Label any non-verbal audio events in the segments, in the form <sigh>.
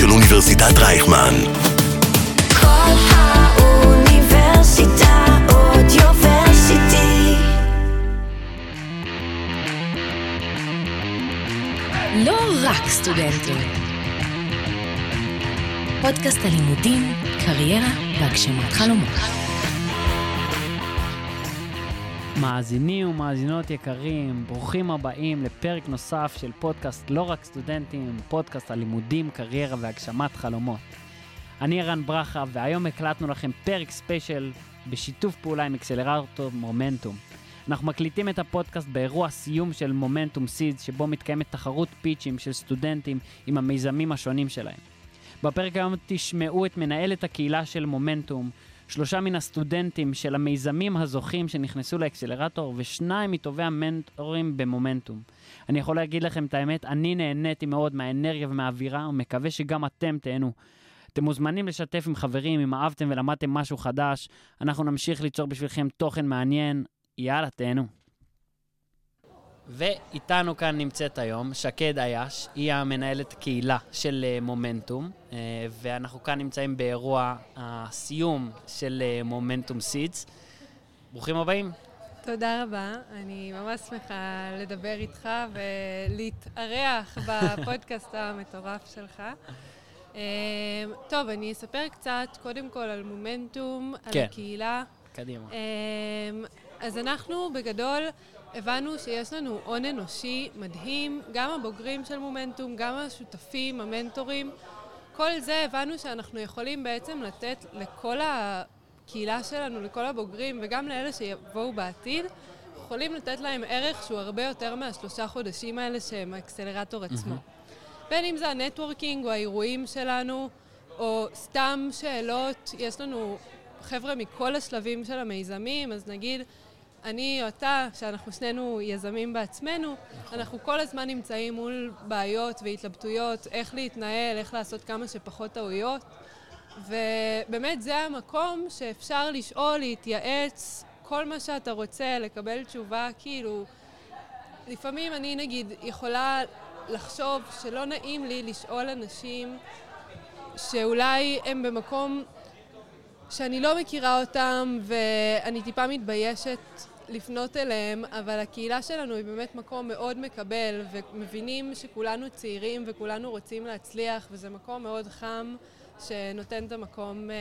של אוניברסיטת רייכמן. כל האוניברסיטה אודיוורסיטי. לא רק סטודנטים. פודקאסט הלימודים, קריירה והגשמת חלומות. מאזינים ומאזינות יקרים, ברוכים הבאים לפרק נוסף של פודקאסט לא רק סטודנטים, פודקאסט הלימודים, קריירה והגשמת חלומות. אני ערן ברכה, והיום הקלטנו לכם פרק special בשיתוף פעולה עם אקסלרטור מומנטום. אנחנו מקליטים את הפודקאסט באירוע סיום של Momentum Seeds, שבו מתקיימת תחרות פיצ'ים של סטודנטים עם המיזמים השונים שלהם. בפרק היום תשמעו את מנהלת הקהילה של מומנטום, שלושה מן הסטודנטים של המיזמים הזוכים שנכנסו לאקסלרטור, ושניים מטובי המנטורים במומנטום. אני יכול להגיד לכם את האמת, אני נהניתי מאוד מהאנרגיה ומהאווירה, ומקווה שגם אתם תהנו. אתם מוזמנים לשתף עם חברים אם אהבתם ולמדתם משהו חדש. אנחנו נמשיך ליצור בשבילכם תוכן מעניין. יאללה, תהנו. ואיתנו כאן נמצאת היום שקד אייש, היא המנהלת קהילה של אה, מומנטום, אה, ואנחנו כאן נמצאים באירוע הסיום של אה, מומנטום סידס. ברוכים הבאים. תודה רבה, אני ממש שמחה לדבר איתך ולהתארח <laughs> בפודקאסט המטורף שלך. טוב, אני אספר קצת, קודם כל על מומנטום, על כן. הקהילה. קדימה. אז אנחנו בגדול הבנו שיש לנו הון אנושי מדהים, גם הבוגרים של מומנטום, גם השותפים, המנטורים. כל זה הבנו שאנחנו יכולים בעצם לתת לכל הקהילה שלנו, לכל הבוגרים וגם לאלה שיבואו בעתיד, יכולים לתת להם ערך שהוא הרבה יותר מהשלושה חודשים האלה שהם האקסלרטור עצמו. בין אם זה הנטוורקינג או האירועים שלנו, או סתם שאלות, יש לנו חבר'ה מכל השלבים של המיזמים, אז נגיד, אני או אתה, שאנחנו שנינו יזמים בעצמנו, אנחנו כל הזמן נמצאים מול בעיות והתלבטויות, איך להתנהל, איך לעשות כמה שפחות טעויות, ובאמת זה המקום שאפשר לשאול, להתייעץ, כל מה שאתה רוצה, לקבל תשובה, כאילו, לפעמים אני נגיד יכולה לחשוב שלא נעים לי לשאול אנשים שאולי הם במקום שאני לא מכירה אותם ואני טיפה מתביישת לפנות אליהם, אבל הקהילה שלנו היא באמת מקום מאוד מקבל ומבינים שכולנו צעירים וכולנו רוצים להצליח וזה מקום מאוד חם שנותן את המקום אה,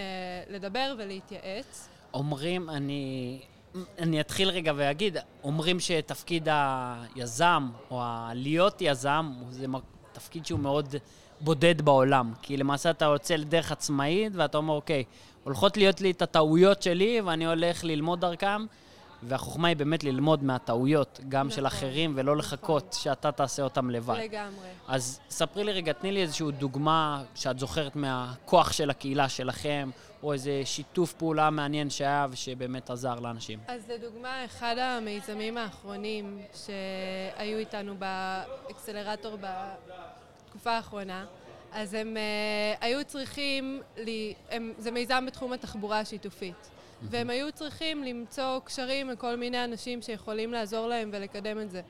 לדבר ולהתייעץ. אומרים, אני, אני אתחיל רגע ואגיד, אומרים שתפקיד היזם, או הלהיות יזם, זה תפקיד שהוא מאוד בודד בעולם. כי למעשה אתה יוצא לדרך עצמאית, ואתה אומר, אוקיי, הולכות להיות לי את הטעויות שלי, ואני הולך ללמוד דרכם, והחוכמה היא באמת ללמוד מהטעויות, גם נכון, של אחרים, ולא לחכות נכון. שאתה תעשה אותם לבד. לגמרי. אז ספרי לי רגע, תני לי איזושהי דוגמה שאת זוכרת מהכוח של הקהילה שלכם, או איזה שיתוף פעולה מעניין שהיה ושבאמת עזר לאנשים. אז לדוגמה, אחד המיזמים האחרונים שהיו איתנו באקסלרטור בתקופה האחרונה, אז הם uh, היו צריכים, לי, הם, זה מיזם בתחום התחבורה השיתופית, והם היו צריכים למצוא קשרים לכל מיני אנשים שיכולים לעזור להם ולקדם את זה.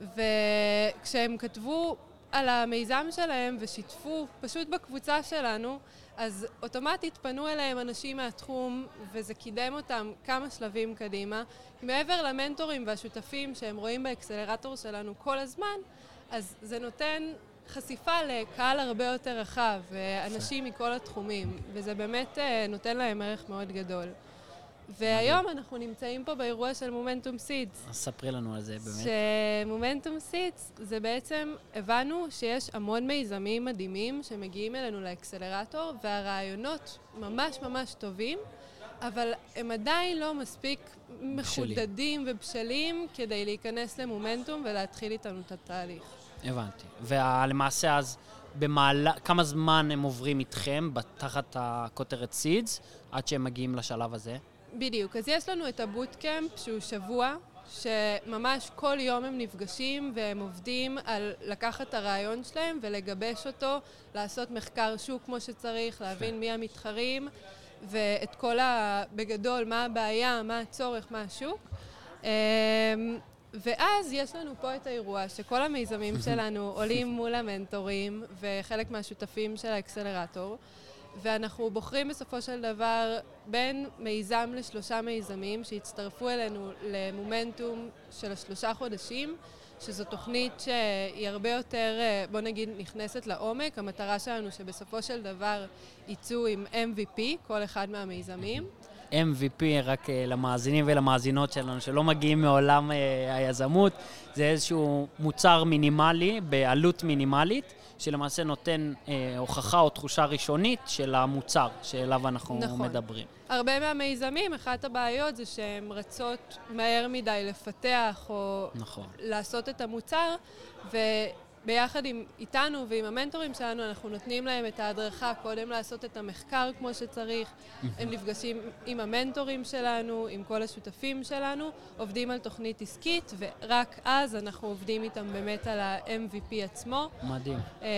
וכשהם כתבו על המיזם שלהם ושיתפו פשוט בקבוצה שלנו, אז אוטומטית פנו אליהם אנשים מהתחום, וזה קידם אותם כמה שלבים קדימה. מעבר למנטורים והשותפים שהם רואים באקסלרטור שלנו כל הזמן, אז זה נותן חשיפה לקהל הרבה יותר רחב, ואנשים מכל התחומים, וזה באמת אה, נותן להם ערך מאוד גדול. והיום אנחנו נמצאים פה באירוע של Momentum Seeds. אז ספרי לנו על זה באמת. ש Momentum Seeds זה בעצם, הבנו שיש המון מיזמים מדהימים שמגיעים אלינו לאקסלרטור, והרעיונות ממש ממש טובים, אבל הם עדיין לא מספיק מחודדים ובשלים כדי להיכנס למומנטום ולהתחיל איתנו את התהליך. הבנתי. ולמעשה אז, במעלה, כמה זמן הם עוברים איתכם, תחת הכותרת סידס, עד שהם מגיעים לשלב הזה? בדיוק. אז יש לנו את הבוטקאמפ שהוא שבוע, שממש כל יום הם נפגשים והם עובדים על לקחת את הרעיון שלהם ולגבש אותו, לעשות מחקר שוק כמו שצריך, להבין מי המתחרים ואת כל ה... בגדול, מה הבעיה, מה הצורך, מה השוק. ואז יש לנו פה את האירוע שכל המיזמים <laughs> שלנו עולים מול המנטורים וחלק מהשותפים של האקסלרטור, ואנחנו בוחרים בסופו של דבר בין מיזם לשלושה מיזמים שהצטרפו אלינו למומנטום של השלושה חודשים, שזו תוכנית שהיא הרבה יותר, אה, בוא נגיד, נכנסת לעומק. המטרה שלנו שבסופו של דבר יצאו עם MVP, כל אחד מהמיזמים. MVP, רק uh, למאזינים ולמאזינות שלנו, שלא מגיעים מעולם uh, היזמות, זה איזשהו מוצר מינימלי, בעלות מינימלית, שלמעשה נותן uh, הוכחה או תחושה ראשונית של המוצר שאליו אנחנו נכון. מדברים. הרבה מהמיזמים, אחת הבעיות זה שהן רצות מהר מדי לפתח או נכון. לעשות את המוצר, וביחד עם, איתנו ועם המנטורים שלנו אנחנו נותנים להם את ההדרכה קודם לעשות את המחקר כמו שצריך, הם נפגשים עם המנטורים שלנו, עם כל השותפים שלנו, עובדים על תוכנית עסקית, ורק אז אנחנו עובדים איתם באמת על ה-MVP עצמו. מדהים. אה,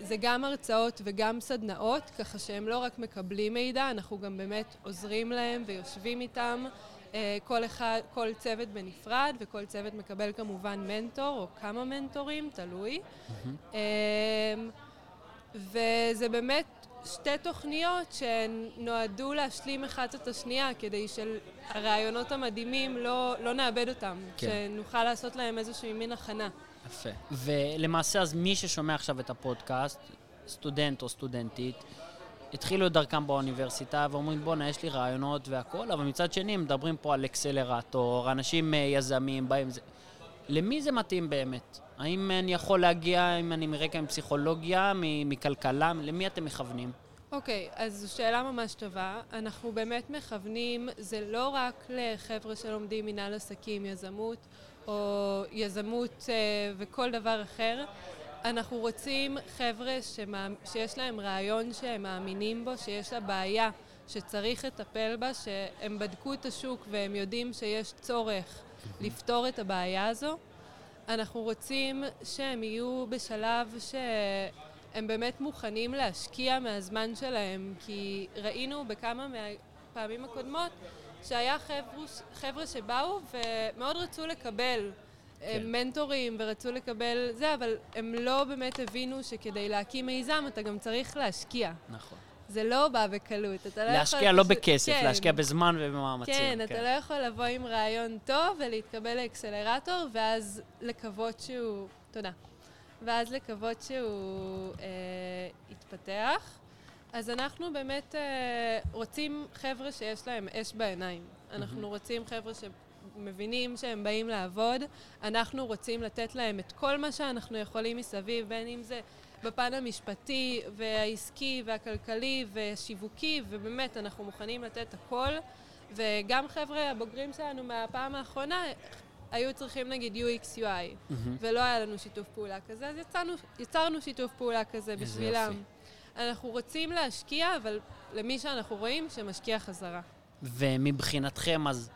זה גם הרצאות וגם סדנאות, ככה שהם לא רק מקבלים מידע, אנחנו גם באמת עוזרים להם ויושבים איתם. אה, כל אחד, כל צוות בנפרד, וכל צוות מקבל כמובן מנטור או כמה מנטורים, תלוי. אה, וזה באמת שתי תוכניות שנועדו להשלים אחת את השנייה, כדי שהרעיונות המדהימים לא, לא נאבד אותם, כן. שנוכל לעשות להם איזושהי מין הכנה. יפה. ולמעשה, אז מי ששומע עכשיו את הפודקאסט, סטודנט או סטודנטית, התחילו את דרכם באוניברסיטה ואומרים, בואנה, יש לי רעיונות והכול, אבל מצד שני, מדברים פה על אקסלרטור, אנשים אה, יזמים, באים זה. למי זה מתאים באמת? האם אני יכול להגיע, אם אני מרקע עם פסיכולוגיה, מכלכלה, למי אתם מכוונים? אוקיי, okay, אז זו שאלה ממש טובה. אנחנו באמת מכוונים, זה לא רק לחבר'ה שלומדים מנהל עסקים, יזמות, או יזמות אה, וכל דבר אחר. אנחנו רוצים חבר'ה שיש להם רעיון שהם מאמינים בו, שיש לה בעיה שצריך לטפל בה, שהם בדקו את השוק והם יודעים שיש צורך לפתור את הבעיה הזו. אנחנו רוצים שהם יהיו בשלב שהם באמת מוכנים להשקיע מהזמן שלהם, כי ראינו בכמה מהפעמים הקודמות שהיה חבר'ה שבאו ומאוד רצו לקבל כן. מנטורים ורצו לקבל זה, אבל הם לא באמת הבינו שכדי להקים מיזם אתה גם צריך להשקיע. נכון. זה לא בא בקלות. אתה לא להשקיע יכול לא פשוט- בכסף, כן. להשקיע בזמן ובמאמצים. כן, אתה לא יכול לבוא עם רעיון טוב ולהתקבל לאקסלרטור, ואז לקוות שהוא... תודה. ואז לקוות שהוא אה, יתפתח. אז אנחנו באמת אה, רוצים חבר'ה שיש להם אש בעיניים. אנחנו רוצים חבר'ה שמבינים שהם באים לעבוד. אנחנו רוצים לתת להם את כל מה שאנחנו יכולים מסביב, בין אם זה בפן המשפטי והעסקי והכלכלי והשיווקי, ובאמת, אנחנו מוכנים לתת הכל. וגם חבר'ה הבוגרים שלנו מהפעם האחרונה היו צריכים נגיד UX UI, מהמם. ולא היה לנו שיתוף פעולה כזה, אז יצרנו, יצרנו שיתוף פעולה כזה בשבילם. יופי. אנחנו רוצים להשקיע, אבל למי שאנחנו רואים שמשקיע חזרה. ומבחינתכם, אז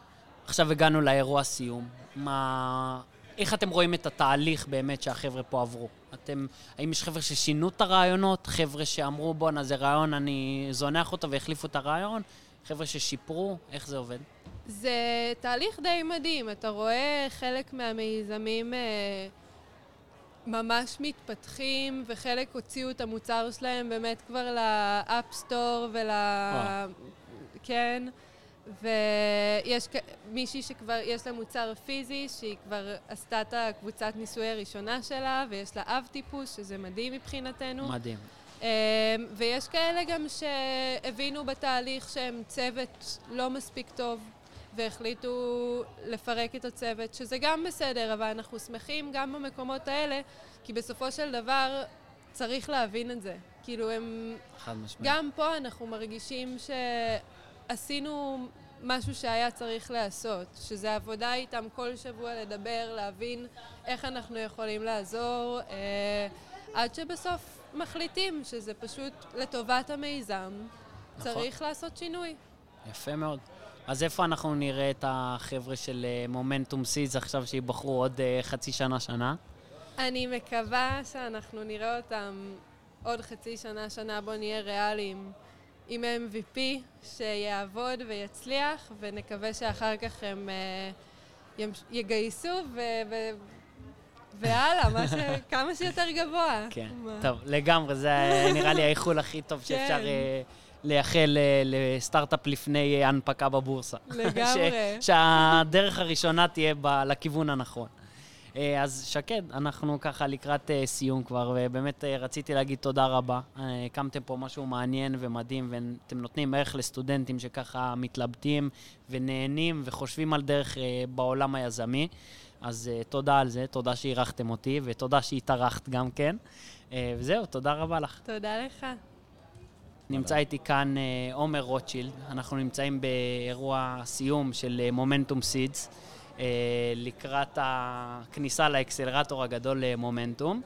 עכשיו הגענו לאירוע סיום. מה... איך אתם רואים את התהליך באמת שהחבר'ה פה עברו? אתם, האם יש חבר'ה ששינו את הרעיונות? חבר'ה שאמרו, בואנה, זה רעיון, אני זונח אותו והחליפו את הרעיון? חבר'ה ששיפרו? איך זה עובד? זה תהליך די מדהים, אתה רואה חלק מהמיזמים אה, ממש מתפתחים, וחלק הוציאו את המוצר שלהם באמת כבר לאפסטור ול... וואו. כן. ויש מישהי שכבר יש לה מוצר פיזי, שהיא כבר עשתה את הקבוצת ניסוי הראשונה שלה, ויש לה אב טיפוס, שזה מדהים מבחינתנו. מדהים. אמ, ויש כאלה גם שהבינו בתהליך שהם צוות לא מספיק טוב, והחליטו לפרק את הצוות, שזה גם בסדר, אבל אנחנו שמחים גם במקומות האלה, כי בסופו של דבר צריך להבין את זה. כאילו הם... חד משמעית. גם פה אנחנו מרגישים שעשינו משהו שהיה צריך לעשות, שזה עבודה איתם כל שבוע לדבר, להבין איך אנחנו יכולים לעזור, אה, עד שבסוף מחליטים שזה פשוט לטובת המיזם. נכון. צריך לעשות שינוי. יפה מאוד. אז איפה אנחנו נראה את החבר'ה של אה, מומנטום סיז עכשיו שייבחרו עוד אה, חצי שנה, שנה? אני מקווה שאנחנו נראה אותם עוד חצי שנה, שנה בו נהיה ריאליים עם MVP שיעבוד ויצליח, ונקווה שאחר כך הם אה, יגייסו ו... והלאה, מה ש... <laughs> כמה שיותר גבוה. כן, מה? טוב, לגמרי, זה נראה לי האיחול הכי טוב שאפשר כן. אה, לייחל אה, לסטארט-אפ לפני הנפקה בבורסה. לגמרי. <laughs> ש- שהדרך הראשונה תהיה ב- לכיוון הנכון. אה, אז שקד, אנחנו ככה לקראת אה, סיום כבר, ובאמת אה, רציתי להגיד תודה רבה. הקמתם פה משהו מעניין ומדהים, ואתם נותנים ערך לסטודנטים שככה מתלבטים ונהנים וחושבים על דרך בעולם היזמי. אז תודה על זה, תודה שאירחתם אותי, ותודה שהתארחת גם כן. וזהו, תודה רבה לך. תודה לך. נמצא איתי כאן עומר רוטשילד, אנחנו נמצאים באירוע סיום של מומנטום סידס, לקראת הכניסה לאקסלרטור הגדול למומנטום.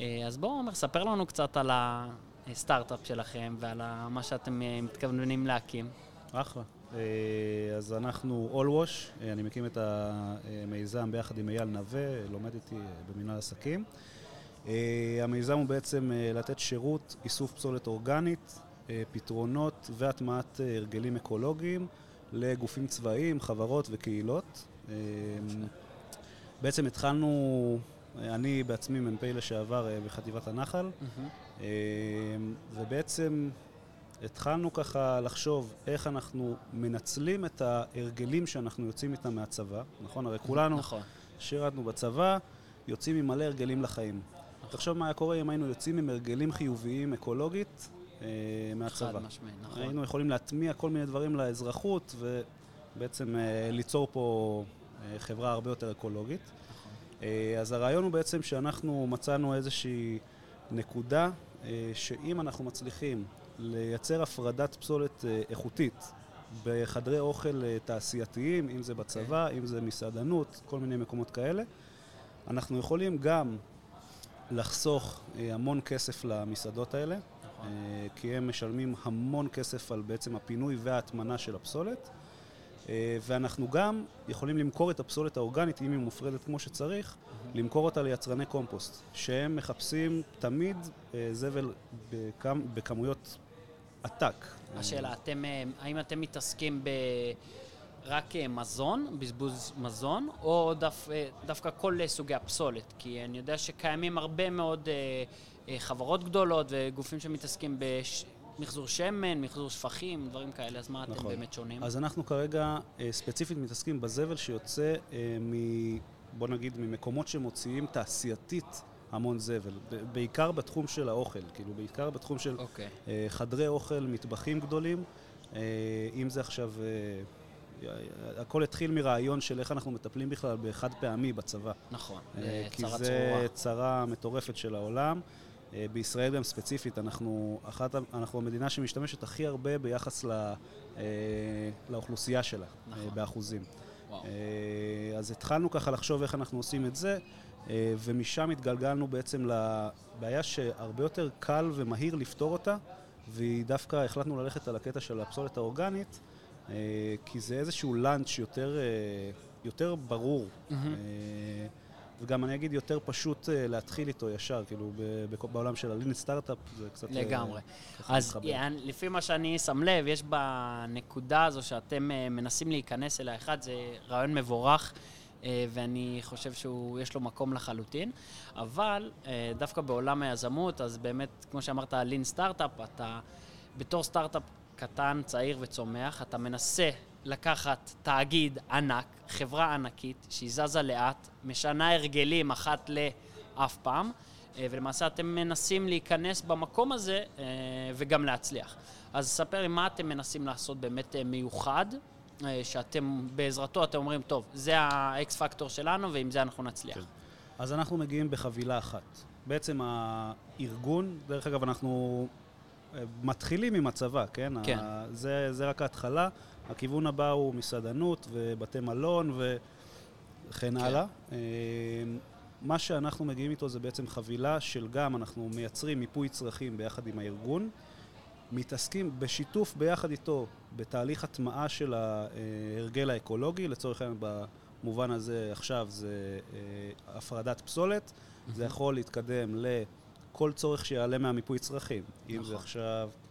אה, אז בואו עומר, ספר לנו קצת על הסטארט-אפ שלכם ועל מה שאתם אה, מתכוונים להקים. אחלה. אה, אז אנחנו All Wash, אה, אני מקים את המיזם ביחד עם אייל נווה, לומד איתי אה, במנהל עסקים. אה, המיזם הוא בעצם אה, לתת שירות איסוף פסולת אורגנית, אה, פתרונות והטמעת אה, הרגלים אקולוגיים לגופים צבאיים, חברות וקהילות. אה, בעצם התחלנו, אני בעצמי מ"פ לשעבר אה, בחטיבת הנחל, אה, ובעצם התחלנו ככה לחשוב איך אנחנו מנצלים את ההרגלים שאנחנו יוצאים איתם מהצבא, נכון? הרי כולנו נכון. שירתנו בצבא, יוצאים עם מלא הרגלים לחיים. תחשוב מה היה קורה אם היינו יוצאים עם הרגלים חיוביים אקולוגית אה, מהצבא. חד משמעית, נכון. היינו יכולים להטמיע כל מיני דברים לאזרחות ובעצם אה, ליצור פה חברה הרבה יותר אקולוגית. אה, אז הרעיון הוא בעצם שאנחנו מצאנו איזושהי נקודה אה, שאם אנחנו מצליחים לייצר הפרדת פסולת אה, איכותית בחדרי אוכל אה, תעשייתיים, אם זה בצבא, אם זה מסעדנות, כל מיני מקומות כאלה, אנחנו יכולים גם לחסוך אה, המון כסף למסעדות האלה, נכון. אה, כי הם משלמים המון כסף על בעצם הפינוי וההטמנה של הפסולת. אה, ואנחנו גם יכולים למכור את הפסולת האורגנית, אם היא מופרדת כמו שצריך, למכור אותה ליצרני קומפוסט, שהם מחפשים תמיד אה, זבל בכמ, בכמויות עתק. השאלה, אתם, אה, האם אתם מתעסקים ב... רק מזון, בזבוז מזון, או אה, דווקא כל סוגי הפסולת? כי אני יודע שקיימים הרבה מאוד חברות גדולות וגופים שמתעסקים במחזור שמן, מחזור שפכים, דברים כאלה, אז מה אתם נכון. באמת שונים? אז אנחנו כרגע אה, ספציפית מתעסקים בזבל שיוצא אה, מ... בוא נגיד ממקומות שמוציאים תעשייתית המון זבל. בעיקר בתחום של האוכל, כאילו בעיקר בתחום של אוקיי. אה, חדרי אוכל, מטבחים גדולים. אם זה עכשיו... הכל התחיל מרעיון של איך אנחנו מטפלים בכלל בחד פעמי בצבא. נכון, אה, זה כי צרה זה צרורה. צרה מטורפת של העולם. אה, בישראל גם ספציפית, אנחנו, אחת, אנחנו המדינה שמשתמשת הכי הרבה ביחס ל, אה, לאוכלוסייה שלה, נכון. אה, באחוזים. וואו. אז התחלנו ככה לחשוב איך אנחנו עושים את זה, ומשם התגלגלנו בעצם לבעיה שהרבה יותר קל ומהיר לפתור אותה, והיא דווקא החלטנו ללכת על הקטע של הפסולת האורגנית, כי זה איזשהו לאנץ' יותר, יותר ברור. מהמם. וגם אני אגיד יותר פשוט אה, להתחיל איתו ישר, כאילו בעולם של הלין סטארט-אפ זה קצת... אה, לגמרי. אז לפי מה שאני שם לב, יש בנקודה הזו שאתם אה, מנסים להיכנס אליה, אחד, זה רעיון מבורך, ואני חושב שיש לו מקום לחלוטין, אבל דווקא בעולם היזמות, אז באמת, כמו שאמרת, לין סטארט-אפ, אתה בתור סטארט-אפ קטן, צעיר וצומח, אתה מנסה לקחת תאגיד ענק, חברה ענקית, שהיא זזה לאט, משנה הרגלים אחת לאף פעם, אה, ולמעשה אתם מנסים להיכנס במקום הזה אה, וגם להצליח. אז ספר לי מה אתם מנסים לעשות באמת אה, מיוחד, שאתם בעזרתו, אתם אומרים, טוב, זה האקס פקטור שלנו ועם זה אנחנו נצליח. כן. אז אנחנו מגיעים בחבילה אחת. בעצם הארגון, דרך אגב, אנחנו מתחילים עם הצבא, כן? כן. ה- זה, זה רק ההתחלה. הכיוון הבא הוא מסעדנות ובתי מלון וכן כן. הלאה. אה, מה שאנחנו מגיעים איתו זה בעצם חבילה של גם, אנחנו מייצרים מיפוי צרכים ביחד עם הארגון, מתעסקים בשיתוף ביחד איתו בתהליך הטמעה של ההרגל האקולוגי, לצורך העניין במובן הזה עכשיו זה אה, הפרדת פסולת, זה יכול להתקדם לכל צורך שיעלה מהמיפוי צרכים. אם נכון. זה עכשיו אה,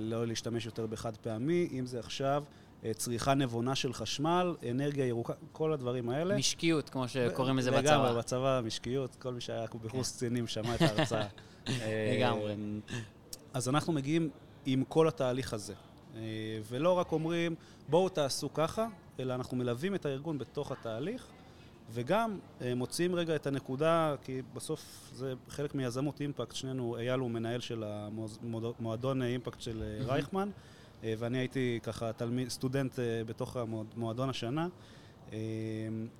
לא להשתמש יותר בחד פעמי, אם זה עכשיו אה, צריכה נבונה של חשמל, אנרגיה ירוקה, כל הדברים האלה. משקיות, כמו שקוראים לזה לגמרי, בצבא. בצבא, משקיות, כל מי שהיה בקורס קצינים שמע את ההרצאה. <laughs> אה, לגמרי. אז אנחנו מגיעים עם כל התהליך הזה. אה, ולא רק אומרים, בואו תעשו ככה, אלא אנחנו מלווים את הארגון בתוך התהליך, וגם אה, מוציאים רגע את הנקודה, כי בסוף זה חלק מיזמות אימפקט, שנינו, אייל הוא מנהל של המועדון אימפקט של אה, רייכמן, אה, ואני הייתי ככה תלמיד, סטודנט אה, בתוך המועדון השנה. אה,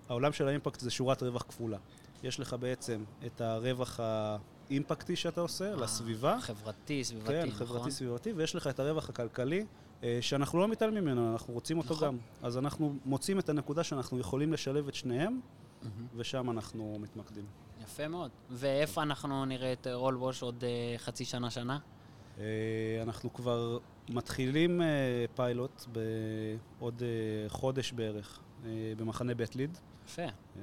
העולם של האימפקט זה שורת רווח כפולה. יש לך בעצם את הרווח האימפקטי שאתה עושה לסביבה, חברתי, סביבתי, כן, נכון? חברתי סביבתי, ויש לך את הרווח הכלכלי, אה, שאנחנו לא מתעלמים ממנו, אנחנו רוצים אותו נכון. גם. אז אנחנו מוצאים את הנקודה שאנחנו יכולים לשלב את שניהם, ושם אנחנו מתמקדים. יפה מאוד. ואיפה אנחנו נראה את רול ווש עוד אה, חצי שנה, שנה? אה, אנחנו כבר מתחילים אה, פיילוט בעוד אה, חודש בערך, אה, במחנה בית ליד. יפה. אה,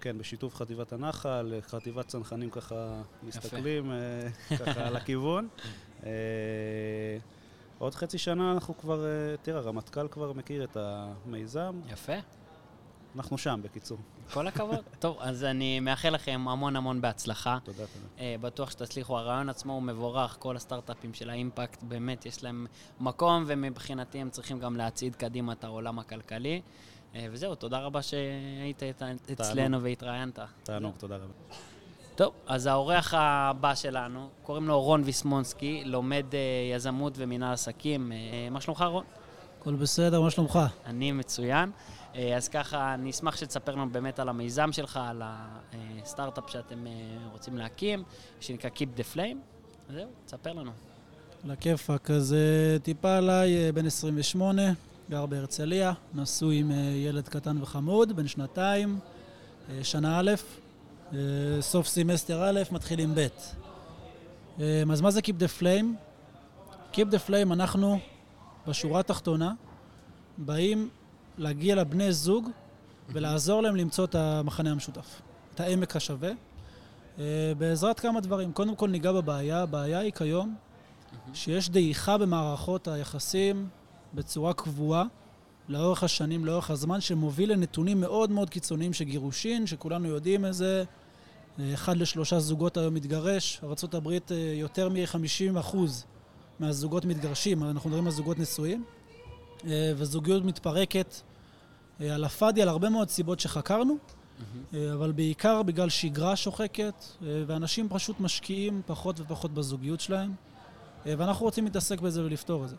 כן, בשיתוף חטיבת הנחל, חטיבת צנחנים ככה מסתכלים אה, <laughs> ככה על הכיוון. עוד חצי שנה אנחנו כבר, אה, תראה, הרמטכ"ל כבר מכיר את המיזם, יפה. אנחנו שם בקיצור. כל הכבוד. <laughs> טוב, אז אני מאחל לכם המון המון בהצלחה. תודה, תודה. אה, בטוח שתצליחו. הרעיון עצמו הוא מבורך, כל הסטארט-אפים של האימפקט, באמת יש להם מקום, ומבחינתי הם צריכים גם להצעיד קדימה את העולם הכלכלי. אה, וזהו, תודה רבה שהיית אצ- אצלנו והתראיינת. תענוג, תודה רבה. טוב, אז האורח הבא שלנו, קוראים לו רון ויסמונסקי, לומד אה, יזמות ומינהל עסקים. אה, מה שלומך, רון? הכל בסדר, מה שלומך? אני מצוין. אה, אז ככה, אני אשמח שתספר לנו באמת על המיזם שלך, על הסטארט-אפ שאתם רוצים להקים, שנקרא Keep the Flame. זהו, תספר לנו. על הכיפאק, אז טיפה עליי, בן 28, גר בהרצליה, נשוי עם ילד קטן וחמוד, בן שנתיים, שנה א', סוף סמסטר א', מתחילים ב'. אה, אז מה זה Keep the Flame? Keep the Flame, אנחנו, בשורה התחתונה, באים להגיע לבני זוג ולעזור להם למצוא את המחנה המשותף, את העמק השווה, אה, בעזרת כמה דברים. קודם כל ניגע בבעיה, הבעיה היא כיום שיש דעיכה במערכות היחסים בצורה קבועה לאורך השנים, לאורך הזמן, שמוביל לנתונים מאוד מאוד קיצוניים של גירושין, שכולנו יודעים איזה, אה, אחד לשלושה זוגות היום מתגרש. ארה"ב אה, יותר מ-50% מהזוגות מתגרשים, אנחנו מדברים על זוגות נשואים, אה, וזוגיות מתפרקת אה, על הפאדי, על הרבה מאוד סיבות שחקרנו. אה, אבל בעיקר בגלל שגרה שוחקת, ואנשים פשוט משקיעים פחות ופחות בזוגיות שלהם, ואנחנו רוצים להתעסק בזה ולפתור את זה.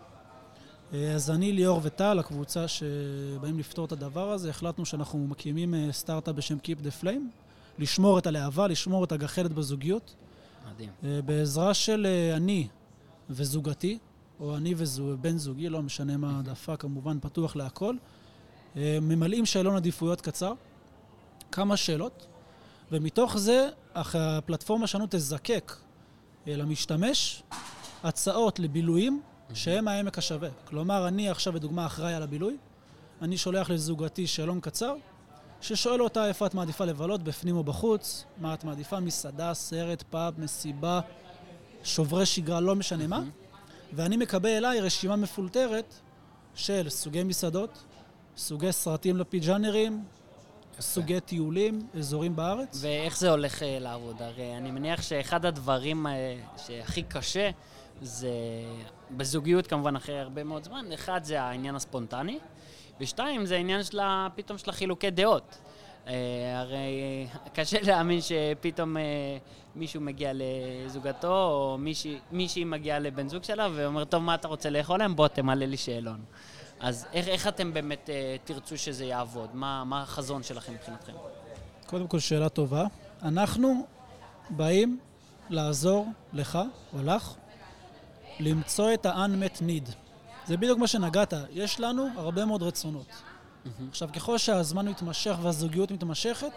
אז אני, ליאור וטל, הקבוצה שבאים לפתור את הדבר הזה, החלטנו שאנחנו מקימים סטארט-אפ בשם Keep the Flame, לשמור את הלהבה, לשמור את הגחלת בזוגיות, מדהים. אה, בעזרה של אה, אני וזוגתי, או אני ובן זוגי, לא משנה מה העדפה, כמובן פתוח להכל, אה, ממלאים שאלון עדיפויות קצר, כמה שאלות, ומתוך זה הפלטפורמה שלנו תזקק למשתמש הצעות לבילויים שהם העמק השווה. כלומר, אני עכשיו, לדוגמה, אחראי על הבילוי, אני שולח לזוגתי שאלון קצר, ששואל אותה איפה את מעדיפה לבלות, בפנים או בחוץ, מה את מעדיפה, מסעדה, סרט, פאב, מסיבה, שוברי שגרה, לא משנה מה, ואני מקבל אליי רשימה מפולטרת של סוגי מסעדות, סוגי סרטים לפיג'אנרים, סוגי טיולים, אזורים בארץ. ואיך זה הולך אה, לעבוד? הרי אני מניח שאחד הדברים אה, שהכי קשה זה בזוגיות כמובן אחרי הרבה מאוד זמן, אחד זה העניין הספונטני, ושתיים זה העניין של פתאום של החילוקי דעות. אה, הרי אה, קשה להאמין שפתאום אה, מישהו מגיע לזוגתו, או מישהי, מישהי מגיעה לבן זוג שלה ואומר, טוב, מה אתה רוצה לאכול להם? בוא תמלא לי שאלון. אז איך, איך אתם באמת אה, תרצו שזה יעבוד? מה, מה החזון שלכם מבחינתכם? קודם כל, שאלה טובה. אנחנו באים לעזור לך או לך למצוא את ה-unmet need. זה בדיוק מה שנגעת. יש לנו הרבה מאוד רצונות. עכשיו, ככל שהזמן מתמשך והזוגיות מתמשכת,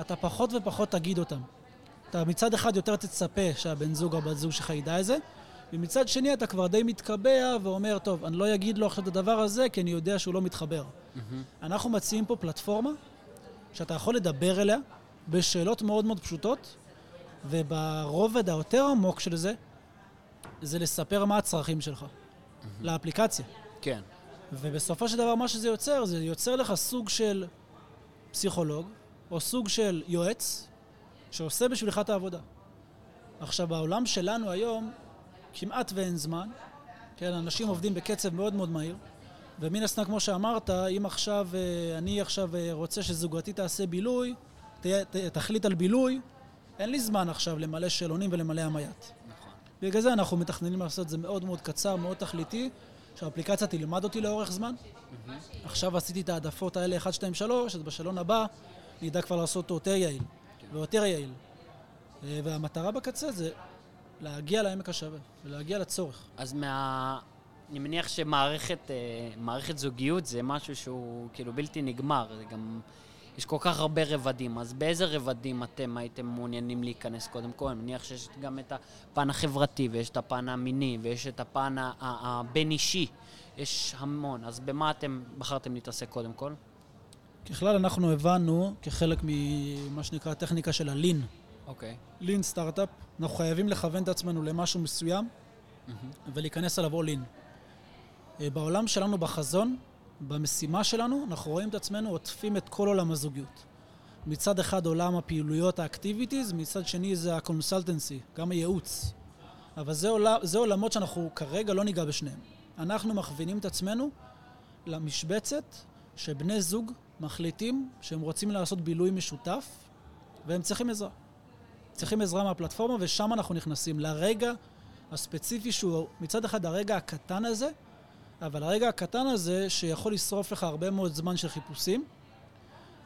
אתה פחות ופחות תגיד אותם. אתה מצד אחד יותר תצפה שהבן זוג או הבת זוג שלך ידע את זה, ומצד שני אתה כבר די מתקבע ואומר, טוב, אני לא אגיד לו עכשיו את הדבר הזה, כי אני יודע שהוא לא מתחבר. אנחנו מציעים פה פלטפורמה שאתה יכול לדבר אליה בשאלות מאוד מאוד פשוטות, וברובד היותר עמוק של זה, זה לספר מה הצרכים שלך לאפליקציה. כן. ובסופו של דבר מה שזה יוצר, זה יוצר לך סוג של פסיכולוג, או סוג של יועץ, שעושה בשבילך את העבודה. עכשיו, בעולם שלנו היום, כמעט ואין זמן, כן, אנשים עובדים בקצב מאוד מאוד מהיר, ומן הסתם, כמו שאמרת, אם עכשיו, אה, אני עכשיו אה, רוצה שזוגתי תעשה בילוי, ת, ת, תחליט על בילוי, אין לי זמן עכשיו למלא שאלונים ולמלא המייט. בגלל זה אנחנו מתכננים לעשות את זה מאוד מאוד קצר, מאוד תכליתי, שהאפליקציה תלמד אותי לאורך זמן. עכשיו עשיתי את העדפות האלה 1, 2, 3, אז בשאלון הבא נדע כבר לעשות אותו יותר יעיל ויותר יעיל. אה, והמטרה בקצה זה להגיע לעמק השווה ולהגיע לצורך. אז מה... אני מניח שמערכת אה, זוגיות זה משהו שהוא כאילו בלתי נגמר, זה גם... יש כל כך הרבה רבדים, אז באיזה רבדים אתם הייתם מעוניינים להיכנס קודם כל? אני מניח שיש גם את הפן החברתי, ויש את הפן המיני, ויש את הפן הבין-אישי. יש המון. אז במה אתם בחרתם להתעסק קודם כל? ככלל אנחנו הבנו, כחלק ממה שנקרא הטכניקה של הלין, אוקיי. lean startup, אנחנו חייבים לכוון את עצמנו למשהו מסוים ולהיכנס עליו all in. אה, בעולם שלנו, בחזון, במשימה שלנו, אנחנו רואים את עצמנו עוטפים את כל עולם הזוגיות. מצד אחד עולם הפעילויות ה activities, מצד שני זה ה consultancy, גם הייעוץ. אבל זה, עולה, זה עולמות שאנחנו כרגע לא ניגע בשניהם. אנחנו מכווינים את עצמנו למשבצת שבני זוג מחליטים שהם רוצים לעשות בילוי משותף והם צריכים עזרה. צריכים עזרה מהפלטפורמה ושם אנחנו נכנסים לרגע הספציפי שהוא מצד אחד הרגע הקטן הזה, אבל הרגע הקטן הזה שיכול לשרוף לך הרבה מאוד זמן של חיפושים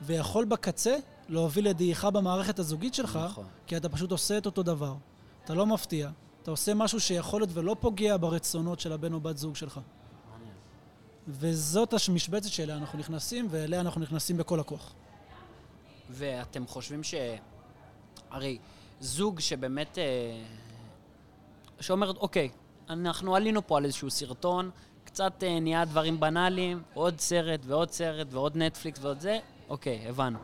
ויכול בקצה להוביל לדעיכה במערכת הזוגית שלך, נכון. כי אתה פשוט עושה את אותו דבר. אתה לא מפתיע, אתה עושה משהו שיכול להיות ולא פוגע ברצונות של הבן או בת זוג שלך. וזאת המשבצת שאליה אנחנו נכנסים, ואליה אנחנו נכנסים בכל הכוח. ואתם חושבים ש... הרי זוג שבאמת... אה, שאומר, אוקיי, אנחנו עלינו פה על איזשהו סרטון, קצת אה, נהיה דברים בנאליים, עוד סרט ועוד סרט ועוד נטפליקס ועוד זה, אוקיי, הבנו.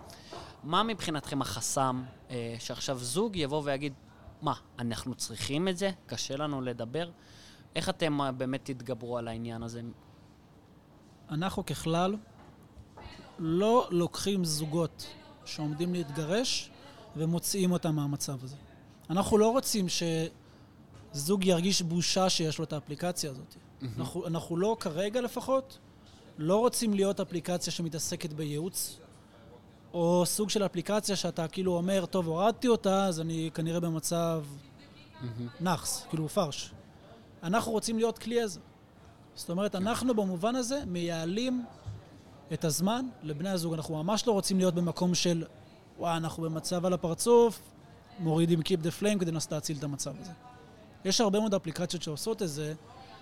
מה מבחינתכם החסם אה, שעכשיו זוג יבוא ויגיד, מה, אנחנו צריכים את זה? קשה לנו לדבר? איך אתם אה, באמת תתגברו על העניין הזה? אנחנו ככלל לא לוקחים זוגות שעומדים להתגרש ומוציאים אותם מהמצב הזה. אנחנו לא רוצים שזוג ירגיש בושה שיש לו את האפליקציה הזאת. אנחנו, אנחנו לא, כרגע לפחות, לא רוצים להיות אפליקציה שמתעסקת בייעוץ, או סוג של אפליקציה שאתה כאילו אומר, טוב, הורדתי אותה, אז אני כנראה במצב נאחס, כאילו פרש. אנחנו רוצים להיות כלי עזר. זאת אומרת, אנחנו במובן הזה מייעלים את הזמן לבני הזוג. אנחנו ממש לא רוצים להיות במקום של, וואי, אנחנו במצב על הפרצוף, מורידים Keep the Flame כדי לנסות להציל את המצב הזה. יש הרבה מאוד אפליקציות שעושות את זה,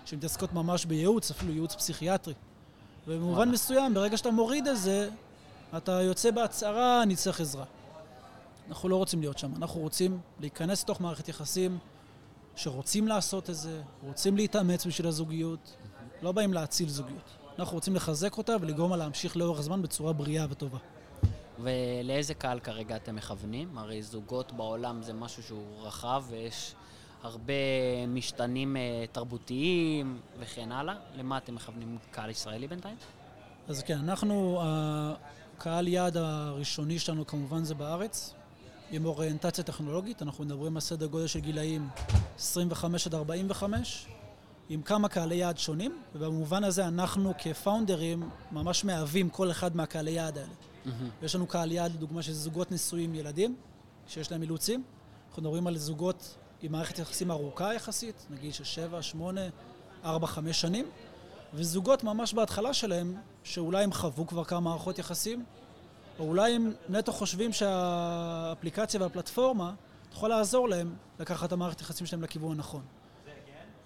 שמתעסקות ממש בייעוץ, אפילו ייעוץ פסיכיאטרי. ובמובן. מסוים, ברגע שאתה מוריד את זה, אתה יוצא בהצהרה, אני צריך עזרה. אנחנו לא רוצים להיות שם, אנחנו רוצים להיכנס לתוך מערכת יחסים שרוצים לעשות את זה, רוצים להתאמץ בשביל הזוגיות, לא באים להציל זוגיות. אנחנו רוצים לחזק אותה ולגרום לה להמשיך לאורך זמן בצורה בריאה וטובה. ולאיזה קהל כרגע אתם מכוונים? הרי זוגות בעולם זה משהו שהוא רחב ויש הרבה משתנים אה, תרבותיים וכן הלאה. למה אתם מכוונים קהל ישראלי בינתיים? אז כן, אנחנו, הקהל יעד הראשוני שלנו כמובן זה בארץ, עם אוריינטציה טכנולוגית, אנחנו מדברים על סדר גודל של גילאים 25 עד 45, עם כמה קהלי יעד שונים, ובמובן הזה אנחנו כפאונדרים ממש מהווים כל אחד מהקהלי יעד האלה. יש לנו קהל יעד, לדוגמה, של זוגות נשואים ילדים, שיש להם אילוצים. אנחנו מדברים על זוגות עם מערכת יחסים ארוכה יחסית, נגיד של 7, 8, 4, 5 שנים, וזוגות ממש בהתחלה שלהם, שאולי הם חוו כבר כמה מערכות יחסים, או אולי הם נטו חושבים שהאפליקציה והפלטפורמה תוכל לעזור להם לקחת את המערכת יחסים שלהם לכיוון הנכון.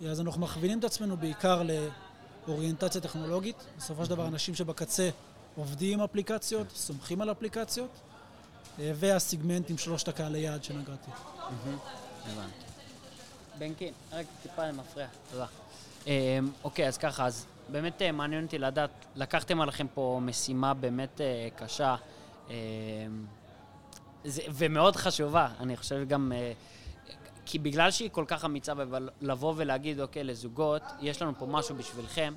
אז אנחנו מכווינים את עצמנו בעיקר לאוריינטציה טכנולוגית. בסופו של דבר אנשים שבקצה עובדים עם אפליקציות, סומכים על אפליקציות, אה, והסיגמנט עם שלושת הקהלי יעד שנגעתי. הבנתי. בנקין, רק טיפה אני מפריע, תודה. אמ, אוקיי, אז ככה, אז באמת אה, מעניין אותי לדעת, לקחתם עליכם פה משימה באמת אה, קשה, אמ, זה- ומאוד חשובה, אני חושב גם, אה, כי בגלל שהיא כל כך אמיצה, לבוא ולהגיד, אוקיי, לזוגות, יש לנו פה משהו בשבילכם,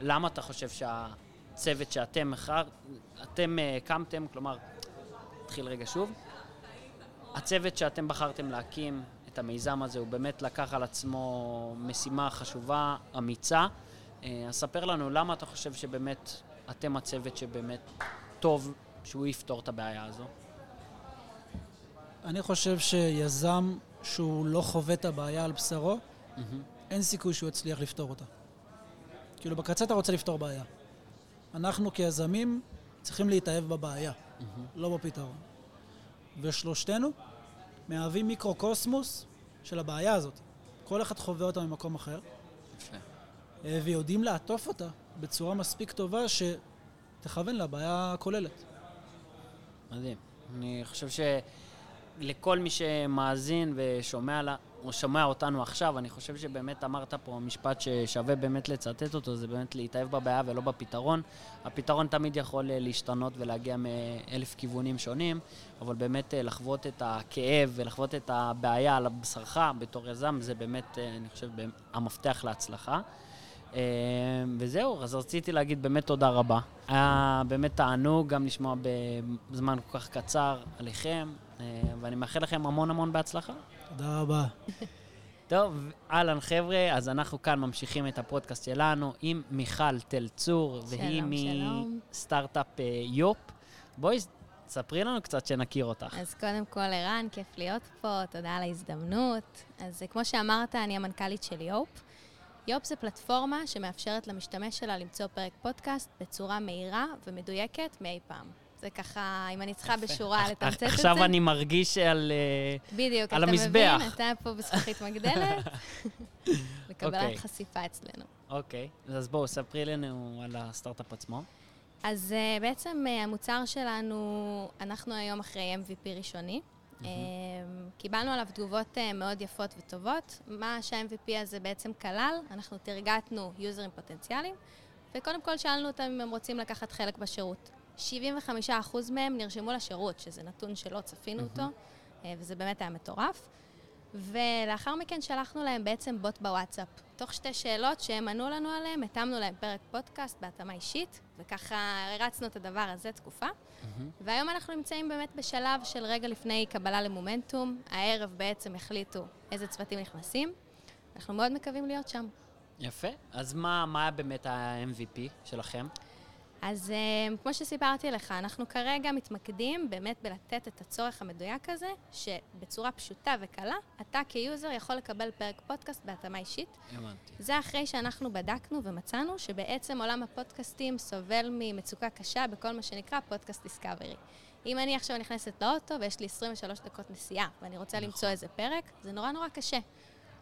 למה אתה חושב שהצוות שאתם הקמתם, כלומר, נתחיל רגע שוב, הצוות שאתם בחרתם להקים את המיזם הזה, הוא באמת לקח על עצמו משימה חשובה, אמיצה. אה, אז ספר לנו למה אתה חושב שבאמת אתם הצוות שבאמת טוב שהוא יפתור את הבעיה הזו. אני חושב שיזם שהוא לא חווה את הבעיה על בשרו, אין סיכוי שהוא יצליח לפתור אותה. כאילו, בקצה אתה רוצה לפתור בעיה. אנחנו כיזמים צריכים להתאהב בבעיה, לא בפתרון. ושלושתנו מהווים מיקרוקוסמוס של הבעיה הזאת. כל אחד חווה אותה ממקום אחר, יפה. אה, ויודעים לעטוף אותה בצורה מספיק טובה שתכוון לבעיה הכוללת. מדהים. אני חושב שלכל מי שמאזין ושומע או שומע אותנו עכשיו, אני חושב שבאמת אמרת פה משפט ששווה באמת לצטט אותו, זה באמת להתאהב בבעיה ולא בפתרון. הפתרון תמיד יכול אה, להשתנות ולהגיע מאלף כיוונים שונים, אבל באמת אה, לחוות את הכאב ולחוות את הבעיה על בשרך בתור יזם, זה באמת, אה, אני חושב, המפתח להצלחה. וזהו, אז רציתי להגיד באמת תודה רבה. היה באמת תענוג גם לשמוע בזמן כל כך קצר עליכם, ואני מאחל לכם המון המון בהצלחה. תודה רבה. <laughs> טוב, אהלן חבר'ה, אז אנחנו כאן ממשיכים את הפודקאסט שלנו עם מיכל תל צור, והיא. מסטארט-אפ אה, יופ. בואי, ספרי לנו קצת שנכיר אותך. אז קודם כל, ערן, כיף להיות פה, תודה על ההזדמנות. אז אה, כמו שאמרת, אני המנכ"לית של יופ. יופ זה פלטפורמה שמאפשרת למשתמש שלה למצוא פרק פודקאסט בצורה מהירה ומדויקת מאי פעם. זה ככה, אם אני צריכה בשורה לתמצת את זה. עכשיו אני מרגיש על... אה, בדיוק, אתה המזבח. מבין? אתה פה בזכוכית מגדלת, <laughs> אוקיי. לקבלת חשיפה אצלנו. אוקיי, אז בואו, ספרי לנו על הסטארט-אפ עצמו. אז uh, בעצם uh, המוצר שלנו, אנחנו היום אחרי MVP ראשוני. Um, קיבלנו עליו תגובות מאוד יפות וטובות. מה שה-MVP הזה בעצם כלל, אנחנו תרגטנו יוזרים פוטנציאליים, וקודם כל שאלנו אותם אם הם רוצים לקחת חלק בשירות. 75% מהם נרשמו לשירות, שזה נתון שלא צפינו אותו, uh, וזה באמת היה מטורף. ולאחר מכן שלחנו להם בעצם בוט בוואטסאפ. תוך שתי שאלות שהם ענו לנו עליהם, התאמנו להם פרק פודקאסט בהתאמה אישית, וככה הרצנו את הדבר הזה תקופה. והיום אנחנו נמצאים באמת בשלב של רגע לפני קבלה למומנטום. הערב בעצם החליטו איזה צוותים נכנסים. אנחנו מאוד מקווים להיות שם. יפה. אז מה, מה היה באמת ה-MVP שלכם? אז אה, כמו שסיפרתי לך, אנחנו כרגע מתמקדים באמת בלתת את הצורך המדויק הזה, שבצורה פשוטה וקלה, אתה כיוזר יכול לקבל פרק פודקאסט בהתאמה אישית. הבנתי. זה אחרי שאנחנו בדקנו ומצאנו שבעצם עולם הפודקאסטים סובל ממצוקה קשה בכל מה שנקרא פודקאסט דיסקאברי. אם אני עכשיו נכנסת לאוטו ויש לי 23 דקות נסיעה ואני רוצה נכון. למצוא איזה פרק, זה נורא נורא קשה.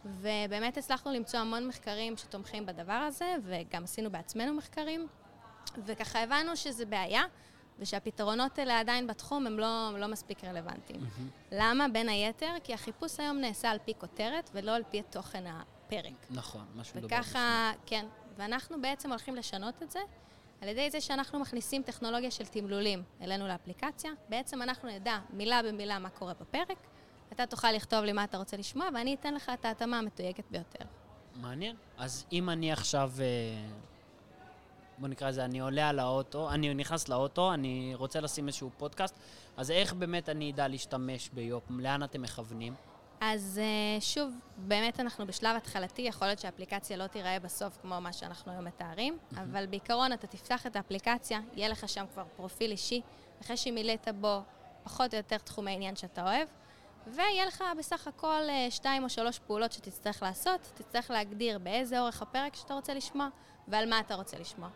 ובאמת הצלחנו למצוא המון מחקרים שתומכים בדבר הזה, וגם עשינו בעצמנו מחקרים, וככה הבנו שזה בעיה, ושהפתרונות האלה עדיין בתחום הם לא, לא מספיק רלוונטיים. למה? בין היתר, כי החיפוש היום נעשה על פי כותרת ולא על פי תוכן הפרק. נכון, משהו דובר וככה, כן, ואנחנו בעצם הולכים לשנות את זה על ידי זה שאנחנו מכניסים טכנולוגיה של תמלולים אלינו לאפליקציה. בעצם אנחנו נדע מילה במילה מה קורה בפרק, אתה תוכל לכתוב לי מה אתה רוצה לשמוע, ואני אתן לך את ההתאמה המתויגת ביותר. מעניין. אז אם אני עכשיו, אה, בוא נקרא לזה, אני עולה על האוטו, אני נכנס לאוטו, אני רוצה לשים איזשהו פודקאסט, אז איך באמת אני אדע להשתמש ביופ? לאן אתם מכוונים? אז אה, שוב, באמת אנחנו בשלב התחלתי, יכול להיות שהאפליקציה לא תיראה בסוף כמו מה שאנחנו היום מתארים, אבל בעיקרון אתה תפתח את האפליקציה, יהיה לך שם כבר פרופיל אישי, אחרי שמילאת בו פחות או יותר תחומי עניין שאתה אוהב, ויהיה לך בסך הכל אה, שתיים או שלוש פעולות שתצטרך לעשות, תצטרך להגדיר באיזה אורך הפרק שאתה רוצה לשמוע ועל מה אתה רוצה לשמוע.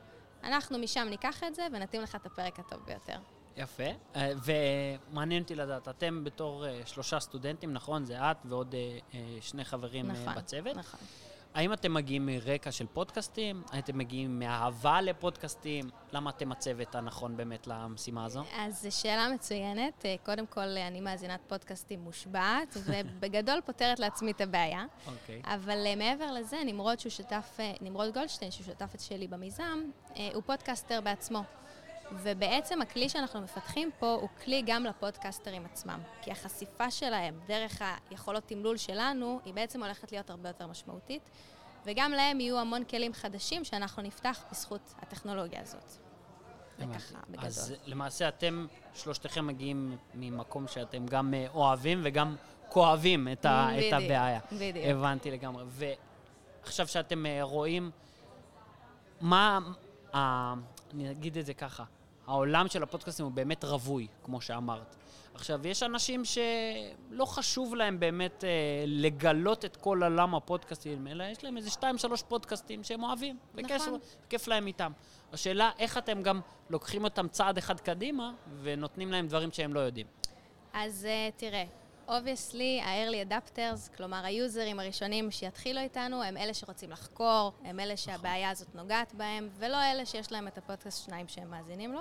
אנחנו משם ניקח את זה ונתאים לך את הפרק הטוב ביותר. יפה. אה, ומעניין אותי לדעת, אתם בתור אה, שלושה סטודנטים, נכון? זה את ועוד אה, שני חברים נכון, בצוות. נכון. האם אתם מגיעים מרקע של פודקאסטים? האם אתם מגיעים מאהבה לפודקאסטים? למה אתם הצוות הנכון באמת למשימה הזו? אז זו שאלה מצוינת. אה, קודם כל, אני מאזינת פודקאסטים מושבעת, <laughs> ובגדול פותרת לעצמי את הבעיה. אוקיי. אבל אה, מעבר לזה, נמרוד שהוא שותף, אה, נמרוד גולדשטיין, שהוא שותף שלי במיזם, אה, הוא פודקאסטר בעצמו. ובעצם הכלי שאנחנו מפתחים פה הוא כלי גם לפודקאסטרים עצמם. כי החשיפה שלהם דרך היכולות תמלול שלנו, היא בעצם הולכת להיות הרבה יותר משמעותית. וגם להם יהיו המון כלים חדשים שאנחנו נפתח בזכות הטכנולוגיה הזאת. זה הבנתי. ככה, בגדול. אז למעשה אתם, שלושתכם מגיעים ממקום שאתם גם אה, אוהבים וגם כואבים את, ה, את בדיוק, הבעיה. בדיוק. הבנתי לגמרי. ועכשיו שאתם אה, רואים, מה, אני אגיד את זה ככה, העולם של הפודקאסטים הוא באמת רווי, כמו שאמרת. עכשיו, יש אנשים שלא חשוב להם באמת אה, לגלות את כל עולם הפודקאסטים, אלא יש להם איזה שתיים, שלוש פודקאסטים שהם אוהבים, וכיף נכון. כיף להם איתם. השאלה, איך אתם גם לוקחים אותם צעד אחד קדימה ונותנים להם דברים שהם לא יודעים. אז uh, תראה, obviously, ה-early adapters, כלומר היוזרים הראשונים שיתחילו איתנו, הם אלה שרוצים לחקור, הם אלה שהבעיה הזאת נוגעת בהם, ולא אלה שיש להם את הפודקאסט שניים שהם מאזינים לו.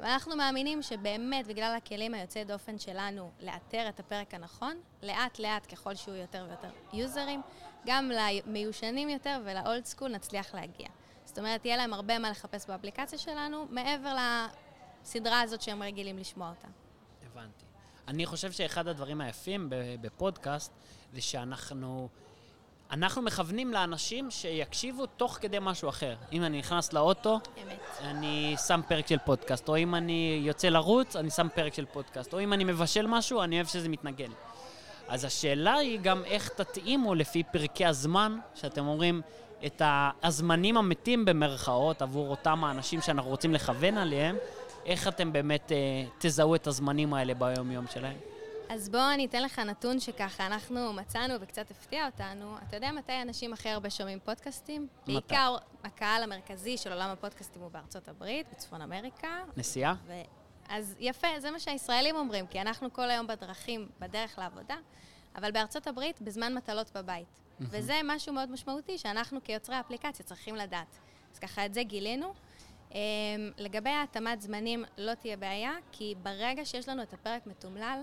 ואנחנו מאמינים שבאמת, בגלל הכלים היוצאי דופן שלנו לאתר את הפרק הנכון, לאט לאט, ככל שיהיו יותר ויותר יוזרים, גם למיושנים יותר ול old school נצליח להגיע. זאת אומרת, יהיה להם הרבה מה לחפש באפליקציה שלנו, מעבר לסדרה הזאת שהם רגילים לשמוע אותה. הבנתי. אני חושב שאחד הדברים היפים בפודקאסט זה שאנחנו... אנחנו מכוונים לאנשים שיקשיבו תוך כדי משהו אחר. אם אני נכנס לאוטו, אמת. אני שם פרק של פודקאסט, או אם אני יוצא לרוץ, אני שם פרק של פודקאסט, או אם אני מבשל משהו, אני אוהב שזה מתנגן. אז השאלה היא גם איך תתאימו לפי פרקי הזמן, שאתם אומרים, את הזמנים המתים במרכאות עבור אותם האנשים שאנחנו רוצים לכוון עליהם, איך אתם באמת אה, תזהו את הזמנים האלה ביום-יום שלהם? אז בואו אני אתן לך נתון שככה אנחנו מצאנו וקצת הפתיע אותנו. אתה יודע מתי אנשים הכי הרבה שומעים פודקאסטים? מתי? בעיקר הקהל המרכזי של עולם הפודקאסטים הוא בארצות הברית, בצפון אמריקה. נסיעה? ו... אז יפה, זה מה שהישראלים אומרים, כי אנחנו כל היום בדרכים, בדרך לעבודה, אבל בארצות הברית, בזמן מטלות בבית. וזה משהו מאוד משמעותי שאנחנו כיוצרי אפליקציה צריכים לדעת. אז ככה, את זה גילינו. Um, לגבי ההתאמת זמנים, לא תהיה בעיה, כי ברגע שיש לנו את הפרק מתומלל,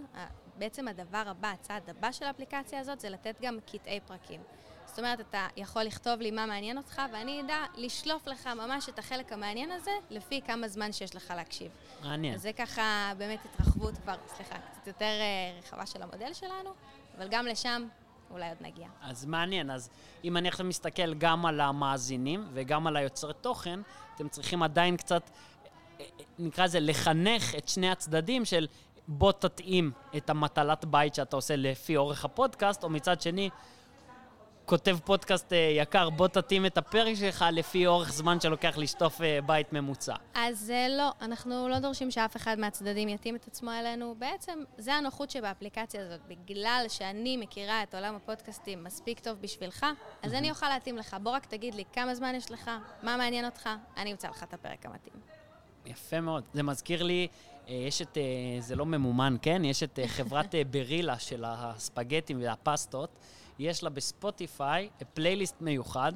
בעצם הדבר הבא, הצעד הבא של האפליקציה הזאת, זה לתת גם קטעי פרקים. זאת אומרת, אתה יכול לכתוב לי מה מעניין אותך, ואני אדע לשלוף לך ממש את החלק המעניין הזה, לפי כמה זמן שיש לך להקשיב. מעניין. אז זה ככה באמת התרחבות כבר, סליחה, קצת יותר אה, רחבה של המודל שלנו, אבל גם לשם אולי עוד נגיע. אז מעניין, אז אם אני עכשיו מסתכל גם על המאזינים וגם על היוצרי תוכן, אתם צריכים עדיין קצת, נקרא לזה, לחנך את שני הצדדים של בוא תתאים את המטלת בית שאתה עושה לפי אורך הפודקאסט, או מצד שני, כותב פודקאסט אה, יקר, בוא תתאים את הפרק שלך לפי אורך זמן שלוקח לשטוף אה, בית ממוצע. אז אה, לא, אנחנו לא דורשים שאף אחד מהצדדים יתאים את עצמו אלינו. בעצם, זה הנוחות שבאפליקציה הזאת. בגלל שאני מכירה את עולם הפודקאסטים מספיק טוב בשבילך, אז אני אוכל להתאים לך. בוא רק תגיד לי כמה זמן יש לך, מה מעניין אותך, אני אמצא לך את הפרק המתאים. יפה מאוד. זה מזכיר לי, יש את, זה לא ממומן, כן? יש את חברת ברילה של הספגטים והפסטות. יש לה בספוטיפיי פלייליסט מיוחד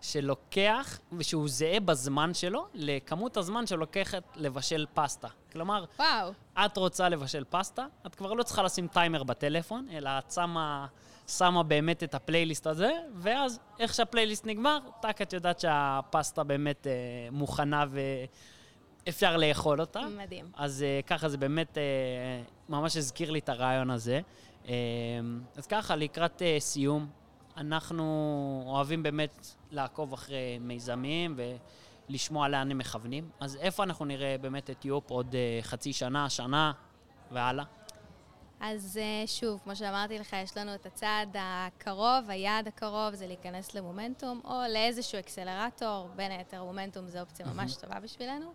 שלוקח, ושהוא זהה בזמן שלו לכמות הזמן שלוקחת לבשל פסטה. כלומר, וואו, את רוצה לבשל פסטה, את כבר לא צריכה לשים טיימר בטלפון, אלא את שמה, שמה באמת את הפלייליסט הזה, ואז איך שהפלייליסט נגמר, טאק, את יודעת שהפסטה באמת אה, מוכנה ואפשר לאכול אותה. מדהים. אז אה, ככה זה באמת אה, ממש הזכיר לי את הרעיון הזה. אה, אז ככה, לקראת אה, סיום, אנחנו אוהבים באמת לעקוב אחרי מיזמים ולשמוע לאן הם מכוונים. אז איפה אנחנו נראה באמת את יופ עוד אה, חצי שנה, שנה והלאה? אז אה, שוב, כמו שאמרתי לך, יש לנו את הצעד הקרוב, היעד הקרוב זה להיכנס למומנטום, או לאיזשהו אקסלרטור, בין היתר מומנטום זו אופציה ממש טובה בשבילנו.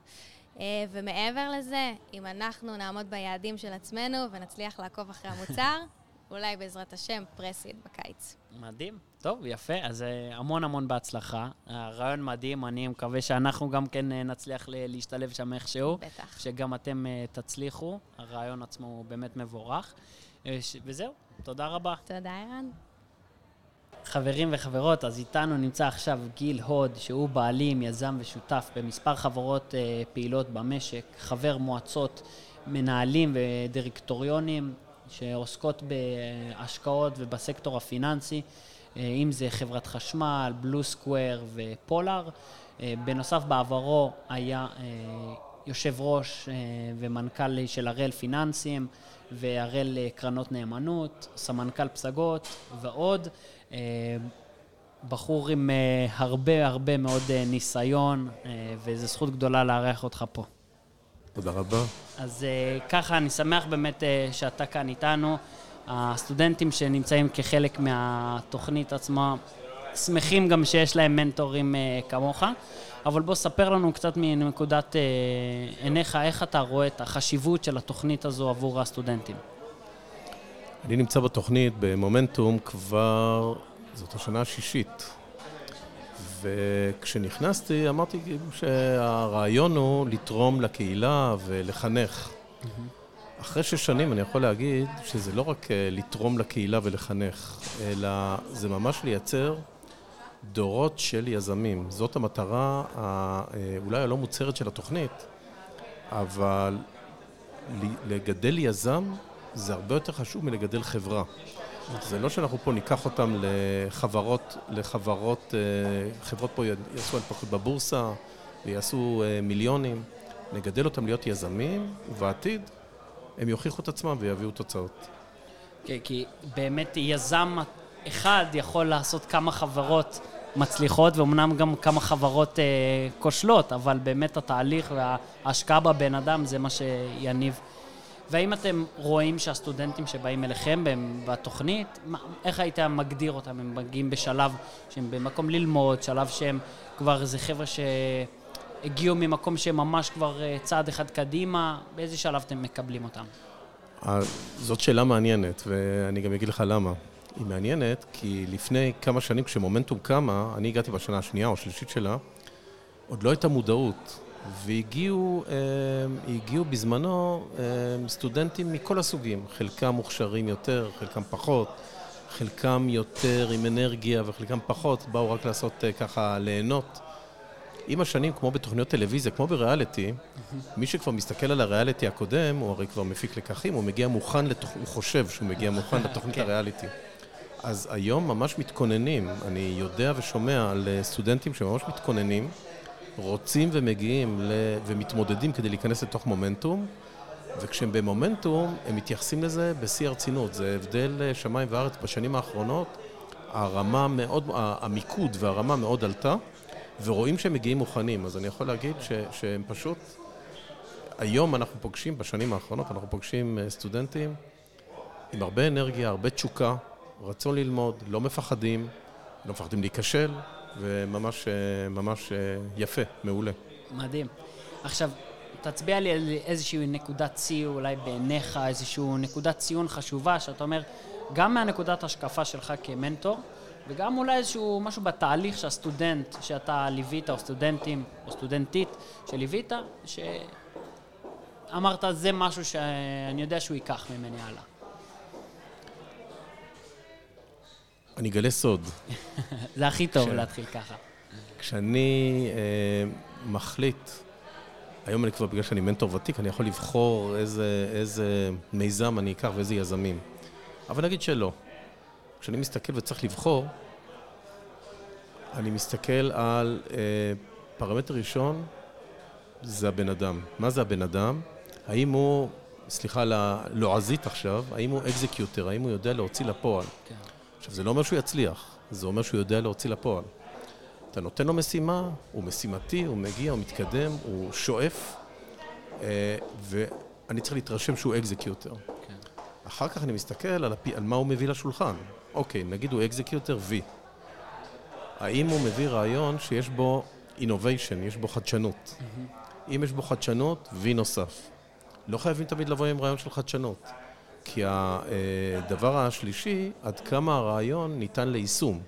ומעבר לזה, אם אנחנו נעמוד ביעדים של עצמנו ונצליח לעקוב אחרי המוצר, <laughs> אולי בעזרת השם פרסיד בקיץ. מדהים. טוב, יפה. אז אה, המון המון בהצלחה. הרעיון מדהים, אני מקווה שאנחנו גם כן אה, נצליח להשתלב שם איכשהו. בטח. שגם אתם אה, תצליחו. הרעיון עצמו הוא באמת מבורך. וזהו, תודה רבה. תודה, ערן. חברים וחברות, אז איתנו נמצא עכשיו גיל הוד, שהוא בעלים, יזם ושותף במספר חברות פעילות במשק, חבר מועצות, מנהלים ודירקטוריונים שעוסקות בהשקעות ובסקטור הפיננסי, אה, אם זה חברת חשמל, בלו סקוואר ופולאר. אה, בנוסף, בעברו היה אה, יושב ראש ומנכ"ל של הראל פיננסים והראל קרנות נאמנות, סמנכ"ל פסגות ועוד. בחור עם הרבה הרבה מאוד ניסיון, וזו זכות גדולה לארח אותך פה. תודה רבה. אז אה, ככה, אני שמח באמת אה, שאתה כאן איתנו. הסטודנטים שנמצאים כחלק מהתוכנית עצמה, שמחים גם שיש להם מנטורים אה, כמוך. אבל בוא ספר לנו קצת מנקודת עיניך, איך אתה רואה את החשיבות של התוכנית הזו עבור הסטודנטים. אני נמצא בתוכנית במומנטום כבר, זאת השנה השישית. וכשנכנסתי אמרתי שהרעיון הוא לתרום לקהילה ולחנך. אחרי שש שנים אני יכול להגיד שזה לא רק אה, לתרום לקהילה ולחנך, אלא זה ממש לייצר דורות של יזמים. זאת המטרה אה, אולי הלא מוצהרת של התוכנית, אבל לגדל יזם זה הרבה יותר חשוב מלגדל חברה. זה לא שאנחנו פה ניקח אותם לחברות, לחברות, אה, חברות פה יעשו הנפקות בבורסה ויעשו אה, מיליונים, נגדל אותם להיות יזמים, ובעתיד הם יוכיחו את עצמם ויביאו תוצאות. כי, כי באמת יזם אחד יכול לעשות כמה חברות מצליחות, ואומנם גם כמה חברות אה, כושלות, אבל באמת התהליך וההשקעה בבן אדם זה מה שיניב. והאם אתם רואים שהסטודנטים שבאים אליכם בתוכנית, מה, איך היית מגדיר אותם? הם מגיעים בשלב שהם במקום ללמוד, שלב שהם כבר איזה חבר'ה שהגיעו ממקום שהם ממש כבר אה, צעד אחד קדימה, באיזה שלב אתם מקבלים אותם? זאת שאלה מעניינת, ואני גם אגיד לך למה. היא מעניינת כי לפני כמה שנים כשמומנטום קמה, אני הגעתי בשנה השנייה או השלישית שלה, עוד לא הייתה מודעות, והגיעו אה, הגיעו בזמנו אה, סטודנטים מכל הסוגים, חלקם מוכשרים יותר, חלקם פחות, חלקם יותר עם אנרגיה וחלקם פחות, באו רק לעשות אה, ככה, ליהנות. עם השנים, כמו בתוכניות טלוויזיה, כמו בריאליטי, מי שכבר מסתכל על הריאליטי הקודם, הוא הרי כבר מפיק לקחים, הוא מגיע מוכן, לתוכ... הוא חושב שהוא מגיע מוכן <laughs> לתוכנית הריאליטי. אז היום ממש מתכוננים, אני יודע ושומע על אה, סטודנטים שממש מתכוננים, רוצים ומגיעים ל... ומתמודדים כדי להיכנס לתוך מומנטום, וכשהם במומנטום, הם מתייחסים לזה בשיא הרצינות. זה הבדל אה, שמיים וארץ בשנים האחרונות. הרמה מאוד, המיקוד והרמה מאוד עלתה, ורואים שהם מגיעים מוכנים. אז אני יכול להגיד ש... שהם פשוט... היום אנחנו פוגשים, בשנים האחרונות, אנחנו פוגשים אה, סטודנטים עם הרבה אנרגיה, הרבה תשוקה, רצון ללמוד, לא מפחדים, לא מפחדים להיכשל, וממש אה, ממש אה, יפה, מעולה. מדהים. עכשיו, תצביע לי על איזושהי נקודת שיא אולי בעיניך, איזושהי נקודת ציון חשובה, שאתה אומר, גם מהנקודת השקפה שלך כמנטור, וגם אולי איזשהו משהו בתהליך שהסטודנט שאתה ליווית, או סטודנטים, או סטודנטית שליווית, שאמרת, זה משהו שאני יודע שהוא ייקח ממני הלאה. אני אגלה סוד. <laughs> זה הכי טוב ש- להתחיל ככה. כשאני אה, מחליט, היום אני כבר, בגלל שאני מנטור ותיק, אני יכול לבחור איזה, איזה מיזם אני אקח ואיזה יזמים. אבל נגיד שלא. כשאני מסתכל וצריך לבחור, אני מסתכל על אה, פרמטר ראשון, זה הבן אדם. מה זה הבן אדם? האם הוא, סליחה על הלועזית עכשיו, האם הוא אקזקיוטר, האם הוא יודע להוציא לפועל? כן. עכשיו, זה לא אומר שהוא יצליח, זה אומר שהוא יודע להוציא לפועל. אתה נותן לו משימה, הוא משימתי, הוא מגיע, הוא מתקדם, הוא שואף, אה, ואני צריך להתרשם שהוא executor. כן. אחר כך אני מסתכל על, הפי, על מה הוא מביא לשולחן. אוקיי, נגיד הוא executor, V. האם הוא מביא רעיון שיש בו innovation, יש בו חדשנות? אם יש בו חדשנות, V נוסף. לא חייבים תמיד לבוא עם רעיון של חדשנות. כי הדבר השלישי, עד כמה הרעיון ניתן ליישום.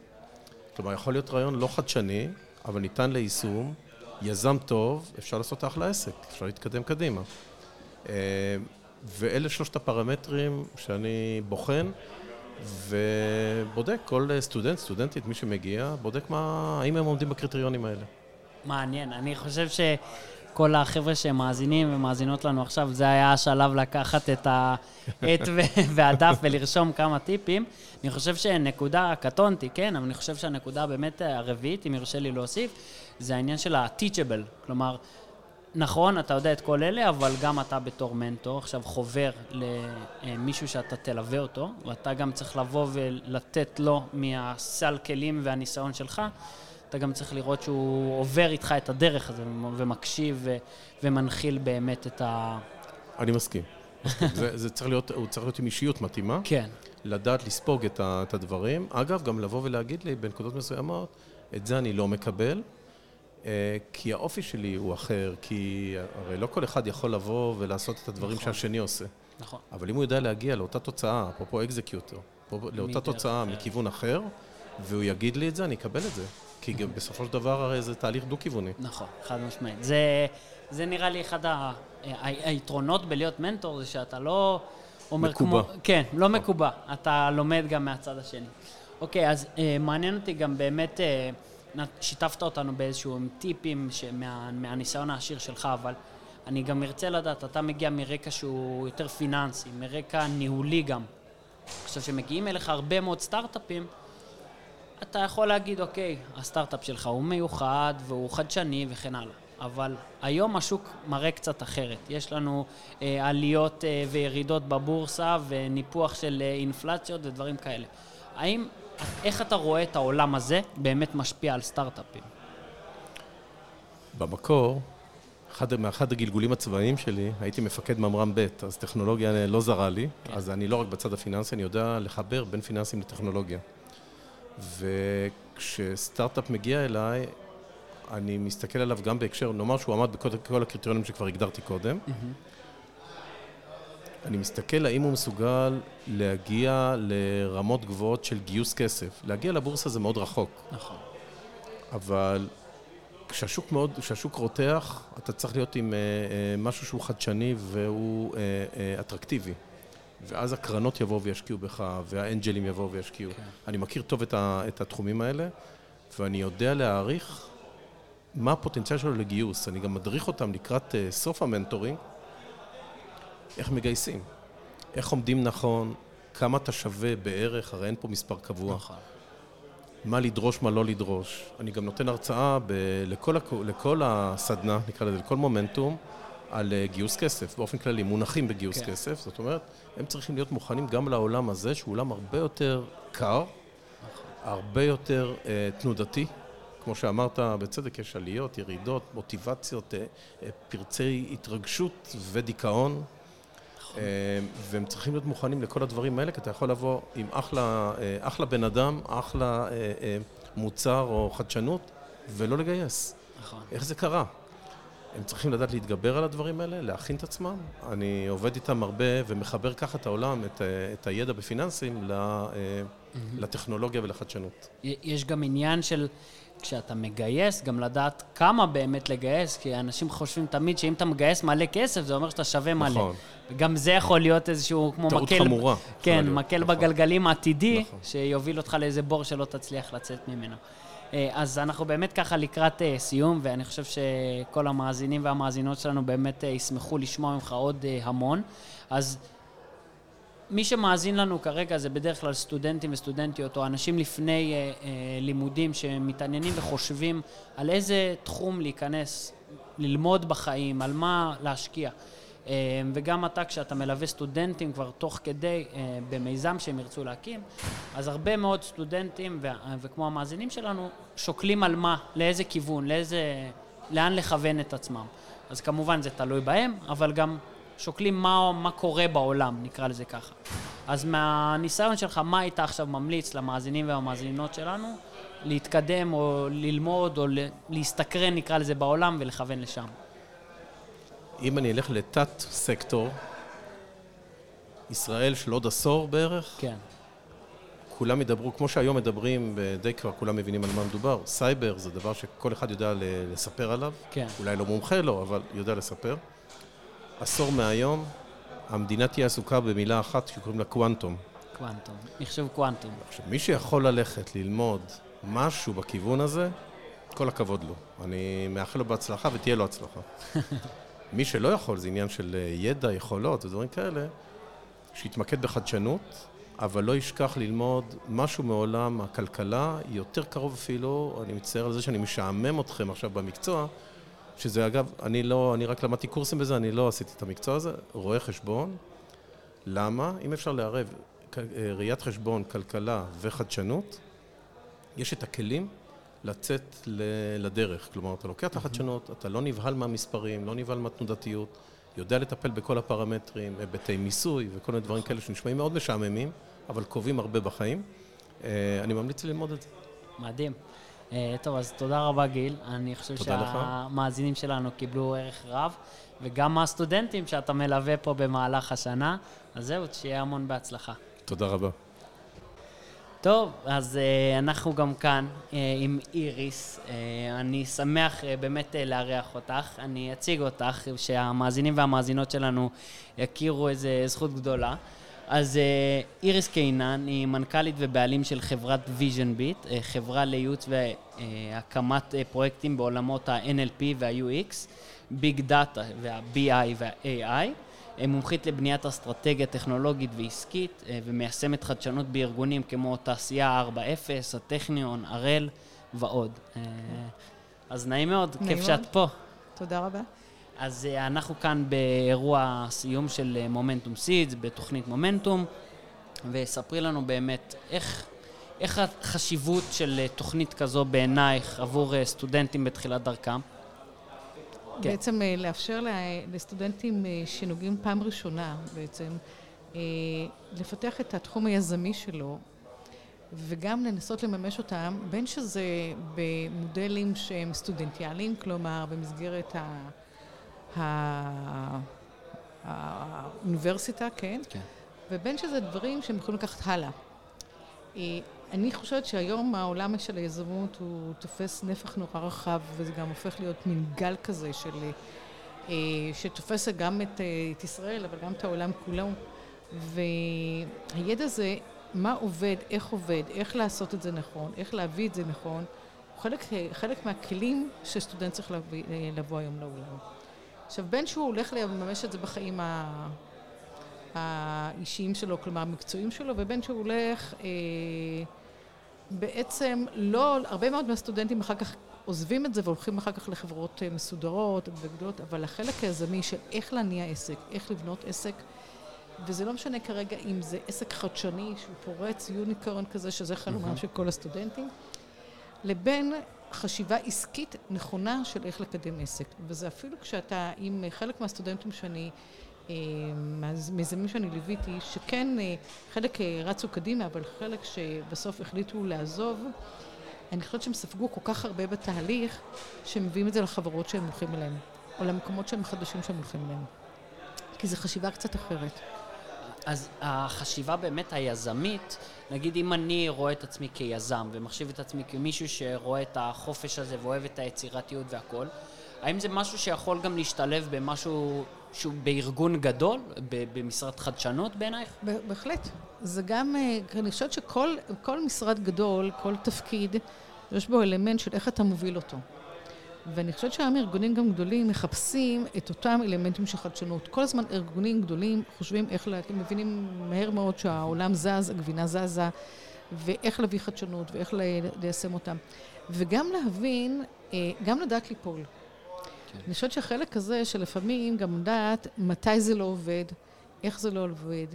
כלומר, יכול להיות רעיון לא חדשני, אבל ניתן ליישום, יזם טוב, אפשר לעשות אחלה עסק, אפשר להתקדם קדימה. אה, ואלה שלושת הפרמטרים שאני בוחן ובודק כל סטודנט, סטודנטית, מי שמגיע, בודק מה, האם הם עומדים בקריטריונים האלה. מעניין. אני חושב שכל החבר'ה שמאזינים ומאזינות לנו עכשיו, זה היה השלב לקחת את העט <laughs> והדף ולרשום כמה טיפים. אני חושב שנקודה, קטונתי, כן, אבל אני חושב שהנקודה באמת הרביעית, אם יורשה לי להוסיף, זה העניין של ה-teachable. כלומר, נכון, אתה יודע את כל אלה, אבל גם אתה בתור מנטור, עכשיו חובר למישהו שאתה תלווה אותו, ואתה גם צריך לבוא ולתת לו מהסל כלים והניסיון שלך, אתה גם צריך לראות שהוא עובר איתך את הדרך הזו ומקשיב ו- ומנחיל באמת את ה... אני מסכים. זה, זה צריך להיות, הוא צריך להיות עם אישיות מתאימה. כן, לדעת לספוג את, ה, את הדברים. אגב, גם לבוא ולהגיד לי בנקודות מסוימות, את זה אני לא מקבל, אה, כי האופי שלי הוא אחר, כי הרי לא כל אחד יכול לבוא ולעשות את הדברים נכון. שהשני עושה. נכון. אבל אם הוא יודע להגיע לאותה תוצאה, אפרופו אקזקיוטור, לאותה תוצאה אחרת. מכיוון אחר, והוא יגיד לי את זה, אני אקבל את זה. כי. גם בסופו של דבר הרי זה תהליך דו-כיווני. נכון, חד משמעית. זה, זה נראה לי אחד ה, היתרונות בלהיות מנטור, זה שאתה לא אומר מקובע. כמו... כן, לא מקובע. אתה לומד גם מהצד השני. אוקיי, אז אה, מעניין אותי גם באמת, אה, שיתפת אותנו באיזשהו עם טיפים שמה, מהניסיון העשיר שלך, אבל אני גם ארצה לדעת, אתה מגיע מרקע שהוא יותר פיננסי, מרקע ניהולי גם. עכשיו, כשמגיעים אליך הרבה מאוד סטארט-אפים, אתה יכול להגיד, אוקיי, הסטארט-אפ שלך הוא מיוחד והוא חדשני וכן הלאה. אבל היום השוק מראה קצת אחרת. יש לנו אה, עליות אה, וירידות בבורסה וניפוח של אה, אינפלציות ודברים כאלה. האם, איך אתה רואה את העולם הזה באמת משפיע על סטארט-אפים? במקור, אחד, מאחד הגלגולים הצבאיים שלי, הייתי מפקד ממר"ם ב', אז טכנולוגיה לא זרה לי, כן. אז אני לא רק בצד הפיננסי, אני יודע לחבר בין פיננסים לטכנולוגיה. וכשסטארט-אפ מגיע אליי, אני מסתכל עליו גם בהקשר, נאמר שהוא עמד בכל כל הקריטריונים שכבר הגדרתי קודם. אני מסתכל האם הוא מסוגל להגיע לרמות גבוהות של גיוס כסף. להגיע לבורסה זה מאוד רחוק. נכון. אבל כשהשוק מאוד, כשהשוק רותח, אתה צריך להיות עם אה, אה, משהו שהוא חדשני והוא אה, אה, אטרקטיבי. ואז הקרנות יבואו וישקיעו בך, והאנג'לים יבואו וישקיעו. כן. אני מכיר טוב את, ה, את התחומים האלה, ואני יודע להעריך מה הפוטנציאל שלו לגיוס. אני גם מדריך אותם לקראת אה, סוף המנטורינג, איך מגייסים, איך עומדים נכון, כמה אתה שווה בערך, הרי אין פה מספר קבוע. נכון. מה לדרוש, מה לא לדרוש. אני גם נותן הרצאה ב- לכל, הכ- לכל הסדנה, נקרא לזה, לכל מומנטום, על אה, גיוס כסף, באופן כללי, מונחים בגיוס כן. כסף. זאת אומרת, הם צריכים להיות מוכנים גם לעולם הזה, שהוא עולם הרבה יותר קר, הרבה יותר אה, תנודתי. כמו שאמרת, בצדק, יש עליות, ירידות, מוטיבציות, אה, אה, פרצי התרגשות ודיכאון. אה, והם צריכים להיות מוכנים לכל הדברים האלה, כי אתה יכול לבוא עם אחלה, אה, אחלה בן אדם, אחלה אה, אה, מוצר או חדשנות, ולא לגייס. נכון. איך זה קרה? הם צריכים לדעת להתגבר על הדברים האלה, להכין את עצמם. אני עובד איתם הרבה ומחבר ככה את העולם, את, אה, את הידע בפיננסים, ל- אה, לטכנולוגיה ולחדשנות. יש גם עניין של כשאתה מגייס, גם לדעת כמה באמת לגייס, כי אנשים חושבים תמיד שאם אתה מגייס מלא כסף, זה אומר שאתה שווה מלא. נכון. וגם זה יכול להיות איזשהו כמו טעות מקל... חמורה. יכולה כן, מקל נכון. בגלגלים עתידי, נכון. שיוביל אותך לאיזה בור שלא תצליח לצאת ממנו. אה, אז אנחנו באמת ככה לקראת אה, סיום, ואני חושב שכל המאזינים והמאזינות שלנו באמת אה, ישמחו לשמוע ממך עוד המון. אז מי שמאזין לנו כרגע זה בדרך כלל סטודנטים וסטודנטיות, או אנשים לפני לימודים שמתעניינים וחושבים על איזה תחום להיכנס, ללמוד בחיים, על מה להשקיע. אה, וגם אתה, כשאתה מלווה סטודנטים כבר תוך כדי, אה, במיזם שהם ירצו להקים, אז הרבה מאוד סטודנטים, וכמו המאזינים שלנו, שוקלים על מה, לאיזה כיוון, לאיזה, לאן לכוון את עצמם. אז כמובן זה תלוי בהם, אבל גם שוקלים מה, מה קורה בעולם, נקרא לזה ככה. אז מהניסיון שלך, מה היית עכשיו ממליץ למאזינים והמאזינות שלנו להתקדם או ללמוד או להסתקרן, נקרא לזה, בעולם ולכוון לשם? אם אני אלך לתת סקטור, ישראל של עוד עשור בערך, כן, כולם ידברו, כמו שהיום מדברים, די כבר כולם מבינים על מה מדובר. סייבר זה דבר שכל אחד יודע לספר עליו. כן. אולי לא מומחה לו, אבל יודע לספר. עשור מהיום, המדינה תהיה עסוקה במילה אחת שקוראים לה קוונטום. קוונטום, מחשוב קוונטום. עכשיו, מי שיכול ללכת ללמוד משהו בכיוון הזה, כל הכבוד לו. אני מאחל לו בהצלחה ותהיה לו הצלחה. <laughs> מי שלא יכול, זה עניין של אה, ידע, יכולות ודברים כאלה, שיתמקד בחדשנות, אבל לא ישכח ללמוד משהו מעולם הכלכלה, יותר קרוב אפילו, אני מצטער על זה שאני משעמם אתכם עכשיו במקצוע, שזה אגב, אני לא, אני רק למדתי קורסים בזה, אני לא עשיתי את המקצוע הזה, רואה חשבון. למה? אם אפשר לערב אה, ראיית חשבון, כלכלה וחדשנות, יש את הכלים לצאת לדרך. כלומר, אתה לוקח את החדשנות, אתה לא נבהל מהמספרים, לא נבהל מהתנודתיות, יודע לטפל בכל הפרמטרים, היבטי מיסוי וכל מיני דברים כאלה שנשמעים מאוד משעממים, אבל קובעים הרבה בחיים. אה, אני ממליץ ללמוד את זה. מדהים. אה, טוב, אז תודה רבה, גיל. אני חושב לך. שהמאזינים שלנו קיבלו ערך רב, וגם הסטודנטים שאתה מלווה פה במהלך השנה. אז זהו, שיהיה המון בהצלחה. תודה רבה. טוב, אז uh, אנחנו גם כאן uh, עם איריס. Uh, אני שמח uh, באמת uh, לארח אותך. אני אציג אותך, שהמאזינים והמאזינות שלנו יכירו איזה זכות גדולה. אז uh, איריס קינן היא מנכ"לית ובעלים של חברת Vision Bit, uh, חברה לייעוץ והקמת uh, פרויקטים בעולמות ה-NLP וה-UX, big data וה-BI וה-AI. אה, מומחית לבניית אסטרטגיה טכנולוגית ועסקית אה, ומיישמת חדשנות בארגונים כמו תעשייה 4.0, הטכניון, הראל ועוד. אה, אז נעים מאוד, נעים כיף מאוד. שאת פה. תודה רבה. אז אנחנו כאן באירוע סיום של מומנטום סידס, בתוכנית מומנטום, וספרי לנו באמת איך, איך החשיבות של תוכנית כזו בעינייך עבור סטודנטים בתחילת דרכם. כן. בעצם אה, לאפשר לסטודנטים אה, שנוגעים פעם ראשונה בעצם, אה, לפתח את התחום היזמי שלו, וגם לנסות לממש אותם, בין שזה במודלים שהם סטודנטיאליים, כלומר במסגרת ה... ה... האוניברסיטה, כן? כן. ובין שזה דברים שהם יכולים לקחת הלאה. אני חושבת שהיום העולם של היזמות הוא תופס נפח נורא רחב, וזה גם הופך להיות מין גל כזה של... אה, שתופס גם את, אה, את ישראל, אבל גם את העולם כולו. והידע הזה, מה עובד, איך עובד, איך לעשות את זה נכון, איך להביא את זה נכון, הוא חלק, חלק מהכלים שסטודנט צריך להביא, אה, לבוא היום לעולם. עכשיו, בין שהוא הולך לממש את זה בחיים. האישיים שלו, כלומר המקצועיים שלו, ובין שהוא הולך אה, בעצם לא, הרבה מאוד מהסטודנטים אחר כך עוזבים את זה והולכים אחר כך לחברות אה, מסודרות וגדולות, אבל החלק היזמי של איך להניע עסק, איך לבנות עסק, וזה לא משנה כרגע אם זה עסק חדשני שהוא פורץ, יוניקורן כזה, שזה חלומם של כל הסטודנטים, לבין חשיבה עסקית נכונה של איך לקדם עסק. וזה אפילו כשאתה, עם חלק מהסטודנטים שאני, מהמיזמים שאני ליוויתי, שכן אה, חלק אה, רצו קדימה, אבל חלק שבסוף החליטו לעזוב, אני חושבת שהם ספגו כל כך הרבה בתהליך, שהם מביאים את זה לחברות שהם הולכים אליהן, או למקומות שהם חדשים שהם הולכים אליהם. כי זו חשיבה קצת אחרת. אז החשיבה באמת היזמית, נגיד אם אני רואה את עצמי כיזם ומחשיב את עצמי כמישהו שרואה את החופש הזה ואוהב את היצירתיות והכל, האם זה משהו שיכול גם להשתלב במשהו שהוא בארגון גדול, במשרד חדשנות בעינייך? בהחלט. זה גם, אה, אני חושבת שכל כל משרד גדול, כל תפקיד, יש בו אלמנט של איך אתה מוביל אותו. ואני חושבת שהיום ארגונים גם גדולים מחפשים את אותם אלמנטים של חדשנות. כל הזמן ארגונים גדולים חושבים איך, לה- הם מבינים מהר מאוד שהעולם זז, הגבינה זזה, ואיך להביא חדשנות ואיך ליישם אותם. וגם להבין, אה, גם לדעת ליפול. אני חושבת שהחלק הזה שלפעמים גם לדעת מתי זה לא עובד, איך זה לא עובד,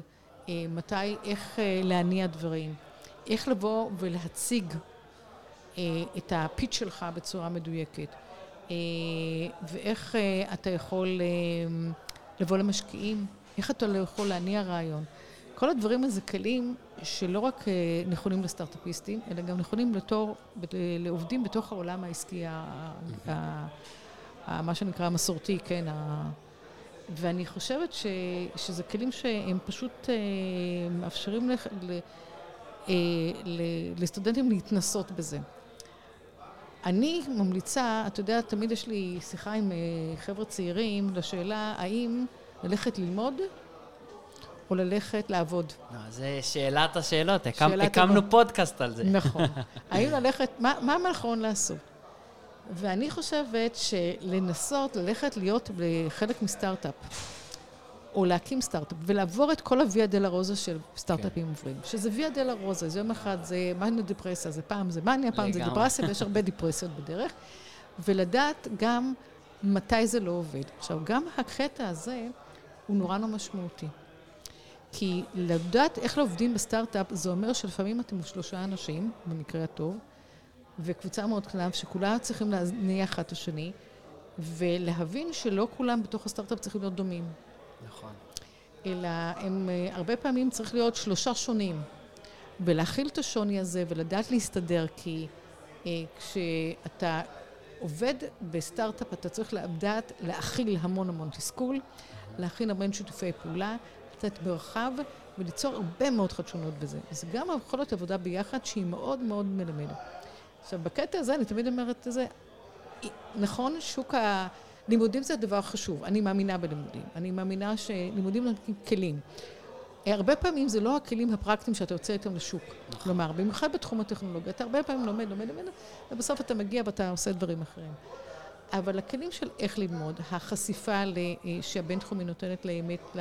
אה, מתי, איך אה, להניע דברים, איך לבוא ולהציג אה, את הפיץ' שלך בצורה מדויקת, ואיך אתה יכול לבוא למשקיעים, איך אתה לא יכול להניע רעיון. כל הדברים הזה כלים שלא רק נכונים לסטארט-אפיסטים, אלא גם נכונים לתור, לעובדים בתוך העולם העסקי, ה- מה שנקרא המסורתי, כן, ה... ואני חושבת ש, שזה כלים שהם פשוט אה, מאפשרים לך, ל, אה, ל, לסטודנטים להתנסות בזה. אני ממליצה, אתה יודע, תמיד יש לי שיחה עם אה, חבר'ה צעירים לשאלה האם ללכת ללמוד או ללכת לעבוד. לא, זה שאלת השאלות, הקמ, שאלה הקמנו טובה. פודקאסט על זה. נכון. <laughs> האם ללכת, מה, מה נכון לעשות? ואני חושבת שלנסות ללכת להיות חלק מסטארט-אפ, או להקים סטארט-אפ, ולעבור את כל הוויה דלה רוזה של סטארט-אפים עוברים. שזה ויה דלה רוזה, זה יום אחד זה מניה דיפרסיה, זה פעם זה מניה, פעם זה לגמרי. דיפרסיה, ויש הרבה דיפרסיות בדרך. ולדעת גם מתי זה לא עובד. עכשיו, גם הקטע הזה הוא נורא נורא משמעותי. כי לדעת איך לא עובדים בסטארט-אפ, זה אומר שלפעמים אתם שלושה אנשים, במקרה הטוב, וקבוצה מאוד קטנה, שכולם צריכים להניע אחד את השני, ולהבין שלא כולם בתוך הסטארט-אפ צריכים להיות דומים. נכון. אלא הם אה, הרבה פעמים צריך להיות שלושה שונים. ולהכיל את השוני הזה ולדעת להסתדר, כי אה, כשאתה עובד בסטארט-אפ אתה צריך לדעת להכיל המון המון תסכול, להכיל המון שיתופי פעולה, לתת מרחב וליצור הרבה מאוד חדשונות בזה. זה גם יכול להיות עבודה ביחד שהיא מאוד מאוד מלמדת. עכשיו, בקטע הזה אני תמיד אומרת את זה, נכון, שוק הלימודים זה דבר חשוב, אני מאמינה בלימודים, אני מאמינה שלימודים נותנים כלים. הרבה פעמים זה לא הכלים הפרקטיים שאתה יוצא איתם לשוק. נכון. כלומר, במיוחד בתחום הטכנולוגיה, אתה הרבה פעמים לומד, לומד, לומד, ובסוף אתה מגיע ואתה עושה דברים אחרים. אבל הכלים של איך ללמוד, החשיפה אה, שהבינתחומי נותנת לאמת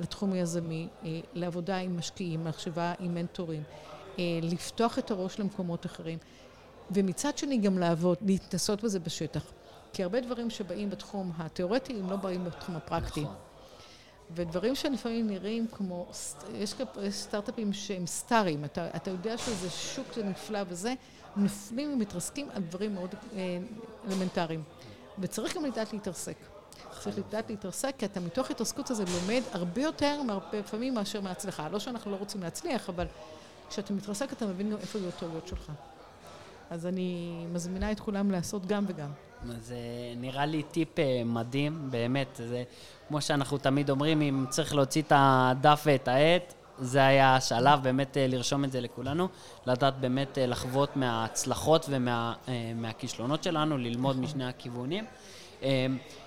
לתחום היזמי, אה, לעבודה עם משקיעים, מחשבה עם מנטורים, אה, לפתוח את הראש למקומות אחרים, ומצד שני גם לעבוד, להתנסות בזה בשטח. כי הרבה דברים שבאים בתחום התיאורטי, הם לא באים בתחום הפרקטי. נכון. ודברים שלפעמים נראים כמו, יש סטארט-אפים שהם סטארים, אתה, אתה יודע שזה שוק נפלא וזה, נופלים ומתרסקים על דברים מאוד אה, אלמנטריים. וצריך גם לדעת להתרסק. צריך לדעת להתרסק, כי אתה מתוך התרסקות הזה לומד הרבה יותר, לפעמים מאשר מההצלחה. לא שאנחנו לא רוצים להצליח, אבל כשאתה מתרסק אתה מבין איפה יהיו הטעויות שלך. אז אני מזמינה את כולם לעשות גם וגם. זה נראה לי טיפ אה, מדהים, באמת. זה כמו שאנחנו תמיד אומרים, אם צריך להוציא את הדף ואת העט, זה היה השלב באמת אה, לרשום את זה לכולנו, לדעת באמת אה, לחוות מההצלחות ומהכישלונות שלנו, ללמוד נכון. משני הכיוונים.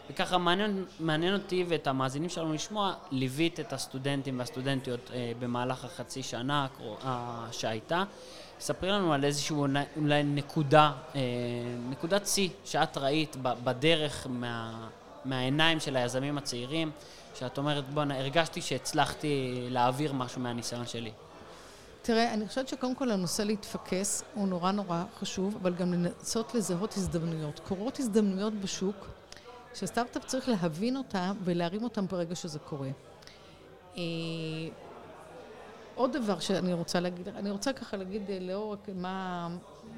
וככה מעניין, מעניין אותי ואת המאזינים שלנו לשמוע, ליווית את הסטודנטים והסטודנטיות במהלך החצי שנה שהייתה. ספרי לנו על איזושהי אולי נקודה, אה, נקודת שיא שאת ראית בדרך מה, מהעיניים של היזמים הצעירים, שאת אומרת, בוא'נה, הרגשתי שהצלחתי להעביר משהו מהניסיון שלי. תראה, אני חושבת שקודם כל הנושא להתפקס הוא נורא נורא חשוב, אבל גם לנסות לזהות הזדמנויות. קורות הזדמנויות בשוק, שסטארט-אפ צריך להבין אותה ולהרים אותם ברגע שזה קורה. עוד דבר שאני רוצה להגיד, אני רוצה ככה להגיד אה, לאור מה,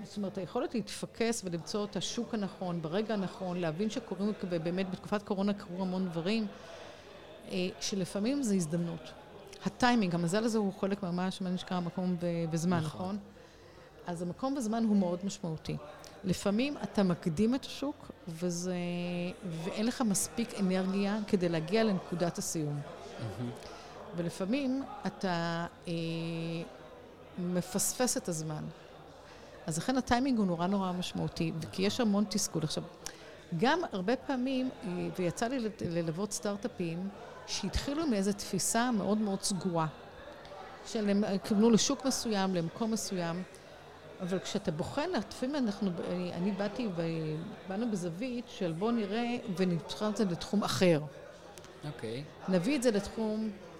זאת אומרת, היכולת להתפקס ולמצוא את השוק הנכון, ברגע הנכון, להבין שקורים, ובאמת בתקופת קורונה קרו המון דברים, אה, שלפעמים זה הזדמנות. הטיימינג, המזל הזה הוא חלק ממש, מה נשכח, מקום וזמן, נכון. נכון? אז המקום וזמן הוא מאוד משמעותי. לפעמים אתה מקדים את השוק, וזה, ואין לך מספיק אנרגיה כדי להגיע לנקודת הסיום. Mm-hmm. ולפעמים אתה אה, מפספס את הזמן. אז לכן הטיימינג הוא נורא נורא משמעותי, כי יש המון תסכול. עכשיו, גם הרבה פעמים, אה, ויצא לי ללוות סטארט-אפים, שהתחילו מאיזו תפיסה מאוד מאוד סגורה, שהם כיוונו לשוק מסוים, למקום מסוים, אבל כשאתה בוחן, לפעמים אנחנו, אני באתי ובאנו בזווית של בוא נראה ונבחר את זה לתחום אחר. אוקיי. Okay. נביא את זה לתחום אה,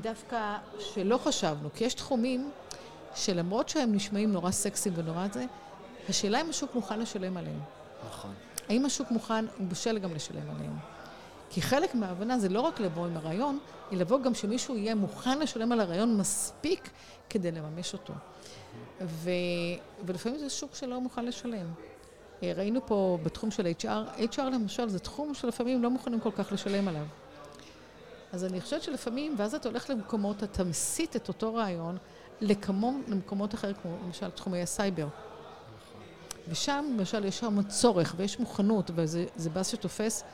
דווקא שלא חשבנו, כי יש תחומים שלמרות שהם נשמעים נורא סקסיים ונורא זה, השאלה אם השוק מוכן לשלם עליהם. נכון. האם השוק מוכן, הוא בשל גם לשלם עליהם. כי חלק מההבנה זה לא רק לבוא עם הרעיון, אלא לבוא גם שמישהו יהיה מוכן לשלם על הרעיון מספיק כדי לממש אותו. ו... ולפעמים זה שוק שלא מוכן לשלם. אה, ראינו פה בתחום של HR, HR למשל זה תחום שלפעמים לא מוכנים כל כך לשלם עליו. אז אני חושבת שלפעמים, ואז אתה הולך למקומות, אתה מסיט את אותו רעיון לקמום למקומות אחרים, כמו למשל תחומי הסייבר. ושם למשל יש שם צורך ויש מוכנות וזה באז שתופס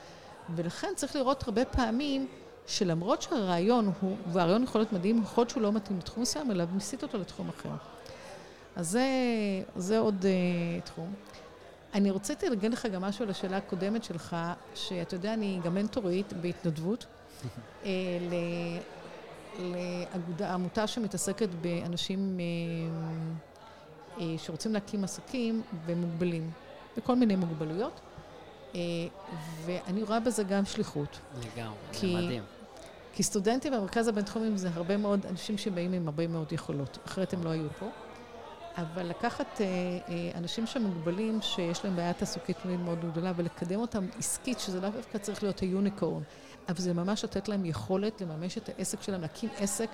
ולכן צריך לראות הרבה פעמים שלמרות שהרעיון הוא, והרעיון יכול להיות מדהים, יכול להיות שהוא לא מתאים לתחום מסוים, אלא מסיט אותו לתחום אחר. אז זה, זה עוד uh, תחום. אני רציתי להגיד לך גם משהו על השאלה הקודמת שלך, שאתה יודע, אני גם מנטורית בהתנדבות. אה, לאגודה, עמותה שמתעסקת באנשים אה, אה, שרוצים להקים עסקים ומוגבלים, בכל מיני מוגבלויות. ואני רואה בזה גם שליחות. לגמרי, זה מדהים. כי סטודנטים במרכז הבינתחומי זה הרבה מאוד אנשים שבאים עם הרבה מאוד יכולות, אחרת הם לא היו פה. אבל לקחת אה, אה, אנשים שמוגבלים, שיש להם בעיה תעסוקית מאוד גדולה, ולקדם אותם עסקית, שזה לאו דווקא צריך להיות היוניקורן, אבל זה ממש לתת להם יכולת לממש את העסק שלהם, להקים עסק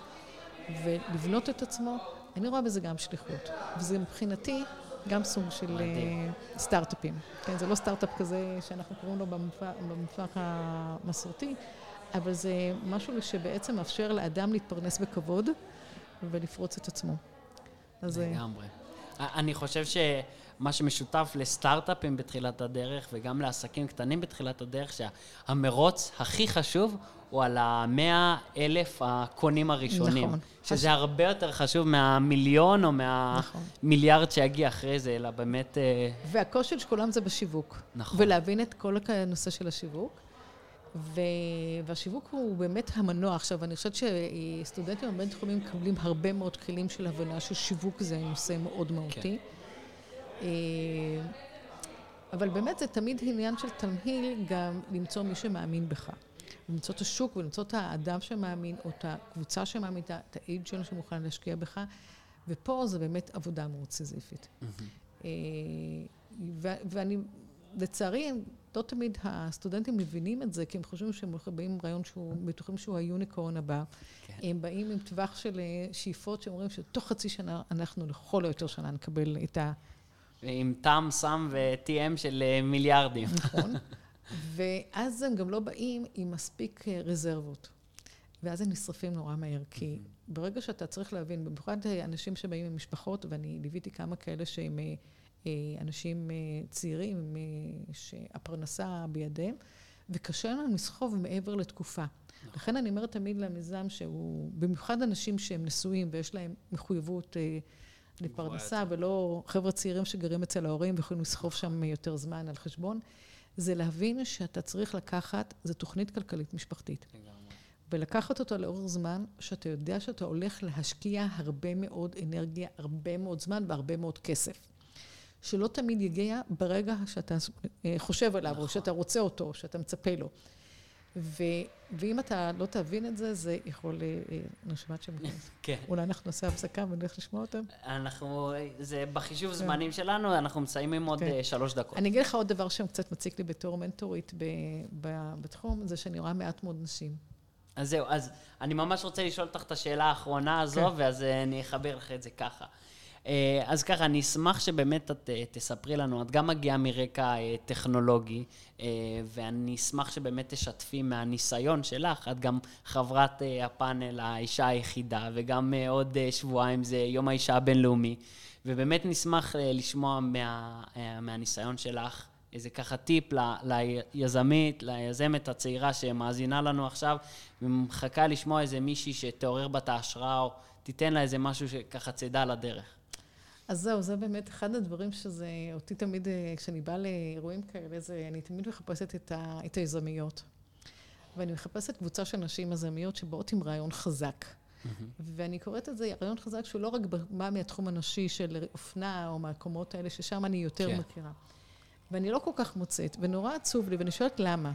ולבנות את עצמו, אני רואה בזה גם שליחות. וזה מבחינתי גם סוג של. אה, סטארט-אפים. כן, זה לא סטארט-אפ כזה שאנחנו קוראים לו במפח המסורתי, אבל זה משהו שבעצם מאפשר לאדם להתפרנס בכבוד ולפרוץ את עצמו. אז אה, לגמרי. אני חושב שמה שמשותף לסטארט-אפים בתחילת הדרך, וגם לעסקים קטנים בתחילת הדרך, שהמרוץ הכי חשוב הוא על המאה אלף הקונים הראשונים. נכון. שזה הרבה יותר חשוב מהמיליון או נכון. מהמיליארד שיגיע אחרי זה, אלא באמת... אה, והקושי של כולם זה בשיווק. נכון. ולהבין את כל הנושא של השיווק. ו... והשיווק הוא באמת המנוע. עכשיו, אני חושבת שסטודנטים הבינתחומיים מקבלים הרבה מאוד כלים של הבנה ששיווק זה נושא מאוד מהותי. אה, אבל באמת זה תמיד עניין של תמהיל גם למצוא מי שמאמין בך. למצוא את השוק ולמצוא את האדם שמאמין, או את הקבוצה שמאמין, את האייג'ל שמוכן להשקיע בך. ופה זה באמת עבודה מאוד סיזיפית. אה, ואני, לצערי, לא תמיד הסטודנטים מבינים את זה, כי הם חושבים שהם באים עם רעיון שהוא, בטוחים שהוא היוניקורן הבא. כן. הם באים עם טווח של אה, שאיפות שאומרים שתוך חצי שנה אנחנו לכל היותר שנה נקבל את ה... עם טעם, סם ו-TM של אה, מיליארדים. נכון. ואז הם גם לא באים עם מספיק אה, רזרבות. ואז הם נשרפים נורא מהר, כי ברגע שאתה צריך להבין, במיוחד אה, אנשים שבאים עם משפחות, ואני ליוויתי כמה כאלה שהם אנשים צעירים, שהפרנסה בידיהם, וקשה להם לסחוב מעבר לתקופה. לכן אני אומרת תמיד למיזם שהוא, במיוחד אנשים שהם נשואים ויש להם מחויבות אה, לפרנסה, ולא חבר'ה צעירים שגרים אצל ההורים ויכולים לסחוב שם יותר זמן על חשבון, זה להבין שאתה צריך לקחת, זו תוכנית כלכלית משפחתית. ולקחת אותו לאורך זמן, שאתה יודע שאתה הולך להשקיע הרבה מאוד אנרגיה, הרבה מאוד זמן והרבה מאוד כסף. שלא תמיד יגיע ברגע שאתה אה, חושב עליו, או שאתה רוצה אותו, או שאתה מצפה לו. ו, ואם אתה לא תבין את זה, זה יכול... אה, שומעת שם... כן. אולי אנחנו נעשה הפסקה ונלך לשמוע אותם? אנחנו, זה בחישוב זמנים שלנו, אנחנו מסיימים עוד כן. אה, שלוש דקות. אני אגיד לך עוד דבר שקצת מציק לי בתור מנטורית ב, ב, בתחום, זה שאני רואה מעט מאוד נשים. אז זהו, אז אני ממש רוצה לשאול אותך את השאלה האחרונה הזו, כן. ואז אה, אני אחבר לך את זה ככה. אה, אז ככה, אני אשמח שבאמת את אה, תספרי לנו, את גם מגיעה מרקע אה, טכנולוגי, ואני אשמח שבאמת תשתפי מהניסיון שלך, את גם חברת הפאנל האישה היחידה, וגם עוד שבועיים זה יום האישה הבינלאומי, ובאמת נשמח לשמוע מה, מהניסיון שלך. איזה ככה טיפ ל- ליזמית, ליזמת הצעירה שמאזינה לנו עכשיו, ומחכה לשמוע איזה מישהי שתעורר בה את ההשראה, או תיתן לה איזה משהו שככה צידה לדרך. אז זהו, זה באמת אחד הדברים שזה, אותי תמיד, אה, כשאני באה לאירועים כאלה, זה, אני תמיד מחפשת את, ה, את היזמיות. ואני מחפשת קבוצה של נשים יזמיות שבאות עם רעיון חזק. ואני קוראת את זה, רעיון חזק שהוא לא רק בא מהתחום הנשי של אופנה, או מהקומות האלה, ששם אני יותר כן. מכירה. ואני לא כל כך מוצאת, ונורא עצוב לי, ואני שואלת למה.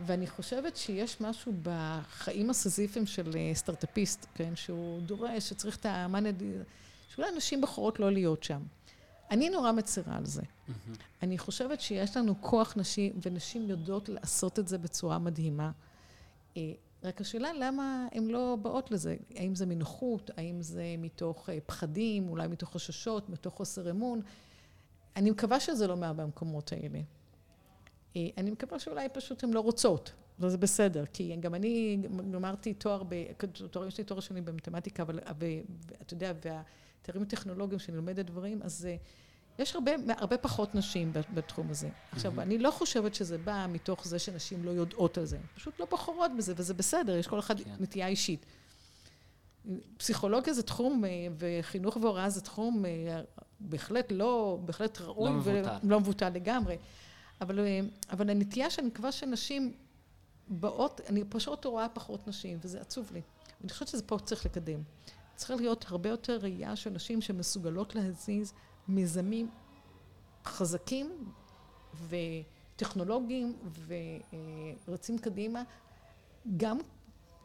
ואני חושבת שיש משהו בחיים הסיזיפיים של אה, סטארט-אפיסט, כן, שהוא דורש, שצריך את המאנד... שאולי נשים בוחרות לא להיות שם. אני נורא מצרה על זה. אני חושבת שיש לנו כוח נשי, ונשים יודעות לעשות את זה בצורה מדהימה. אה, רק השאלה למה הן לא באות לזה. האם זה מנוחות, האם זה מתוך אה, פחדים, אולי מתוך חששות, מתוך חוסר אמון. אני מקווה שזה לא מהמקומות האלה. אה, אני מקווה שאולי פשוט הן לא רוצות, וזה בסדר, כי גם אני גמרתי תואר, ב, תואר, יש לי תואר שני במתמטיקה, אבל ואתה יודע, והתארים הטכנולוגיים שאני לומדת דברים, אז אה, יש הרבה, הרבה פחות נשים בתחום הזה. עכשיו, אני לא חושבת שזה בא מתוך זה שנשים לא יודעות על זה, פשוט לא בוחרות בזה, וזה בסדר, יש כל אחד כן. נטייה אישית. פסיכולוגיה זה תחום, אה, וחינוך והוראה זה תחום אה, בהחלט לא, בהחלט ראוי. לא מבוטל. ולא מבוטל לגמרי. אבל, אבל הנטייה שאני מקווה שנשים באות, אני פשוט רואה פחות נשים, וזה עצוב לי. אני חושבת שזה פה צריך לקדם. צריכה להיות הרבה יותר ראייה של נשים שמסוגלות להזיז מיזמים חזקים וטכנולוגיים ורצים קדימה, גם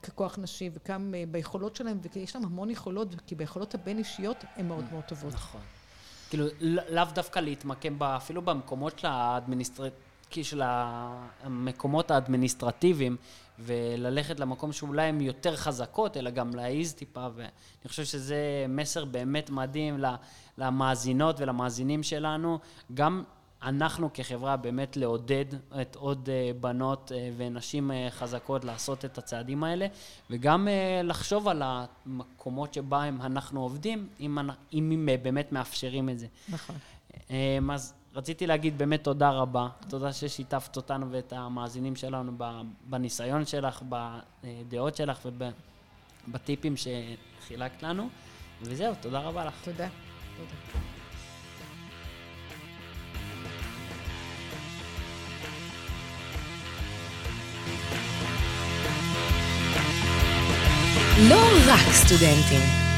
ככוח נשי וגם אה, ביכולות שלהם, ויש להם המון יכולות, כי ביכולות הבין-אישיות הן מאוד מאוד טובות. נכון. כאילו, לאו דווקא להתמקם אפילו במקומות של האדמיניסטרט... של המקומות האדמיניסטרטיביים, וללכת למקום שאולי הן יותר חזקות, אלא גם להעיז טיפה, ואני חושב שזה מסר באמת מדהים למאזינות ולמאזינים שלנו, גם אנחנו כחברה באמת לעודד את עוד אה, בנות אה, ונשים אה, חזקות לעשות את הצעדים האלה, וגם לחשוב על המקומות שבהם אנחנו עובדים, אם, אם באמת מאפשרים את זה. נכון. אז רציתי להגיד באמת תודה רבה. תודה ששיתפת אותנו ואת המאזינים שלנו בניסיון שלך, בדעות שלך ובטיפים שחילקת לנו. וזהו, תודה רבה לך. תודה. תודה. לא רק סטודנטים.